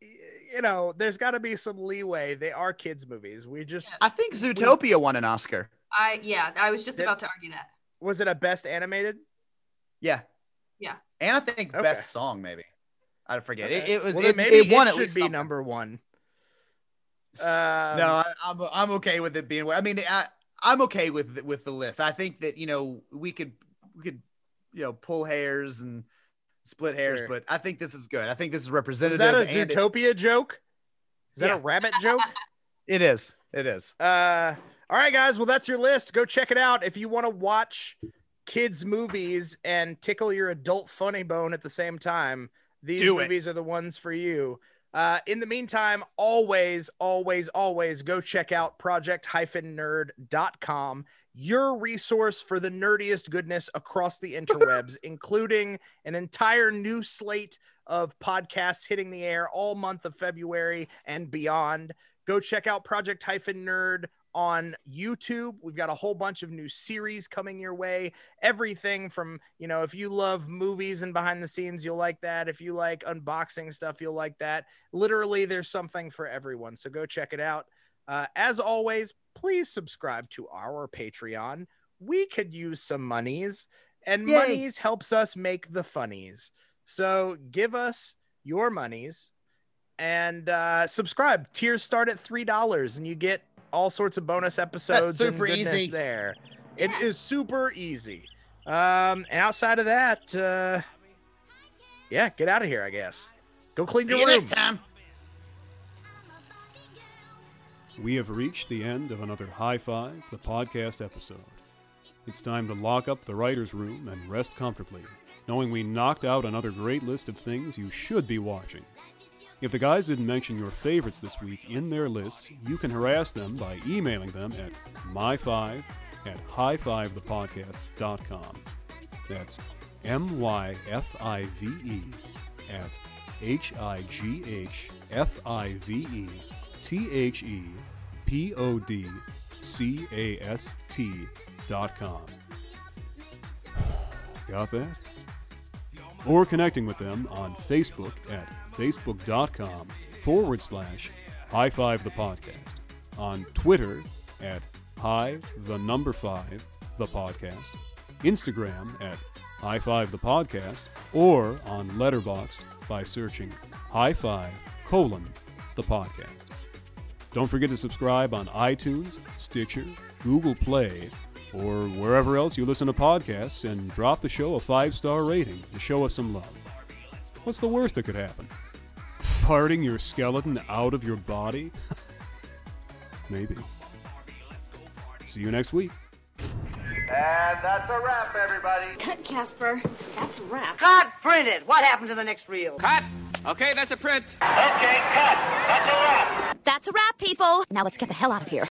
Speaker 6: you know, there's got to be some leeway. They are kids' movies. We just,
Speaker 5: I think Zootopia won an Oscar.
Speaker 8: I yeah, I was just
Speaker 6: Did-
Speaker 8: about to argue that.
Speaker 6: was it a best animated?
Speaker 5: Yeah.
Speaker 8: Yeah.
Speaker 5: And I think
Speaker 6: Okay.
Speaker 5: best song maybe. I forget. It,
Speaker 6: Okay.
Speaker 5: it was
Speaker 6: Well,
Speaker 5: it,
Speaker 6: maybe
Speaker 5: it won
Speaker 6: it
Speaker 5: at
Speaker 6: should
Speaker 5: least
Speaker 6: be
Speaker 5: something.
Speaker 6: number one. Um,
Speaker 5: no, I, I'm I'm okay with it being. I mean, I I'm okay with with the list. I think that you know we could we could you know pull hairs and split hairs,
Speaker 6: Sure.
Speaker 5: but I think this is good. I think this is
Speaker 6: is
Speaker 5: representative.
Speaker 6: that a
Speaker 5: and it-
Speaker 6: Zootopia joke? Is that
Speaker 5: Yeah.
Speaker 6: a rabbit joke?
Speaker 5: it is. It is.
Speaker 6: Uh, all right, guys. Well, that's your list. Go check it out if you want to watch kids' movies and tickle your adult funny bone at the same time. These
Speaker 5: Do it.
Speaker 6: movies are the ones for you. Uh, in the meantime, always, always, always go check out project-nerd.com, your resource for the nerdiest goodness across the interwebs, including an entire new slate of podcasts hitting the air all month of February and beyond. Go check out Project Nerd on YouTube. We've got a whole bunch of new series coming your way. Everything from, you know, if you love movies and behind the scenes, you'll like that. If you like unboxing stuff, you'll like that. Literally, there's something for everyone. So go check it out. Uh, as always, please subscribe to our Patreon. We could use some monies, and
Speaker 5: Yay.
Speaker 6: monies helps us make the funnies. So give us your monies and uh, subscribe. Tiers start at three dollars, and you get all sorts of bonus episodes. and
Speaker 5: super
Speaker 6: goodness
Speaker 5: easy.
Speaker 6: There, it is super easy. Um, and outside of that, uh, yeah, get out of here. I guess. Go clean
Speaker 5: See
Speaker 6: your
Speaker 5: you
Speaker 6: room.
Speaker 5: next time.
Speaker 1: We have reached the end of another High Five, the podcast episode. It's time to lock up the writer's room and rest comfortably, knowing we knocked out another great list of things you should be watching. If the guys didn't mention your favorites this week in their lists, you can harass them by emailing them at my5 at highfivethepodcast.com. That's M Y F I V E at H I G H F I V E T H E P O D C A S T dot com. Got that? Or connecting with them on Facebook at facebook.com forward slash high five the podcast, on Twitter at high the number five the podcast, Instagram at high five the podcast, or on Letterboxd by searching high five colon the podcast. Don't forget to subscribe on iTunes, Stitcher, Google Play, or wherever else you listen to podcasts and drop the show a five star rating to show us some love. What's the worst that could happen? Farting your skeleton out of your body? Maybe. See you next week.
Speaker 2: And that's a wrap, everybody.
Speaker 11: Cut, Casper. That's a wrap.
Speaker 12: Cut, print it. What happens in the next reel?
Speaker 3: Cut. Okay, that's a print.
Speaker 2: Okay, cut. That's a wrap.
Speaker 11: That's a wrap, people. Now let's get the hell out of here.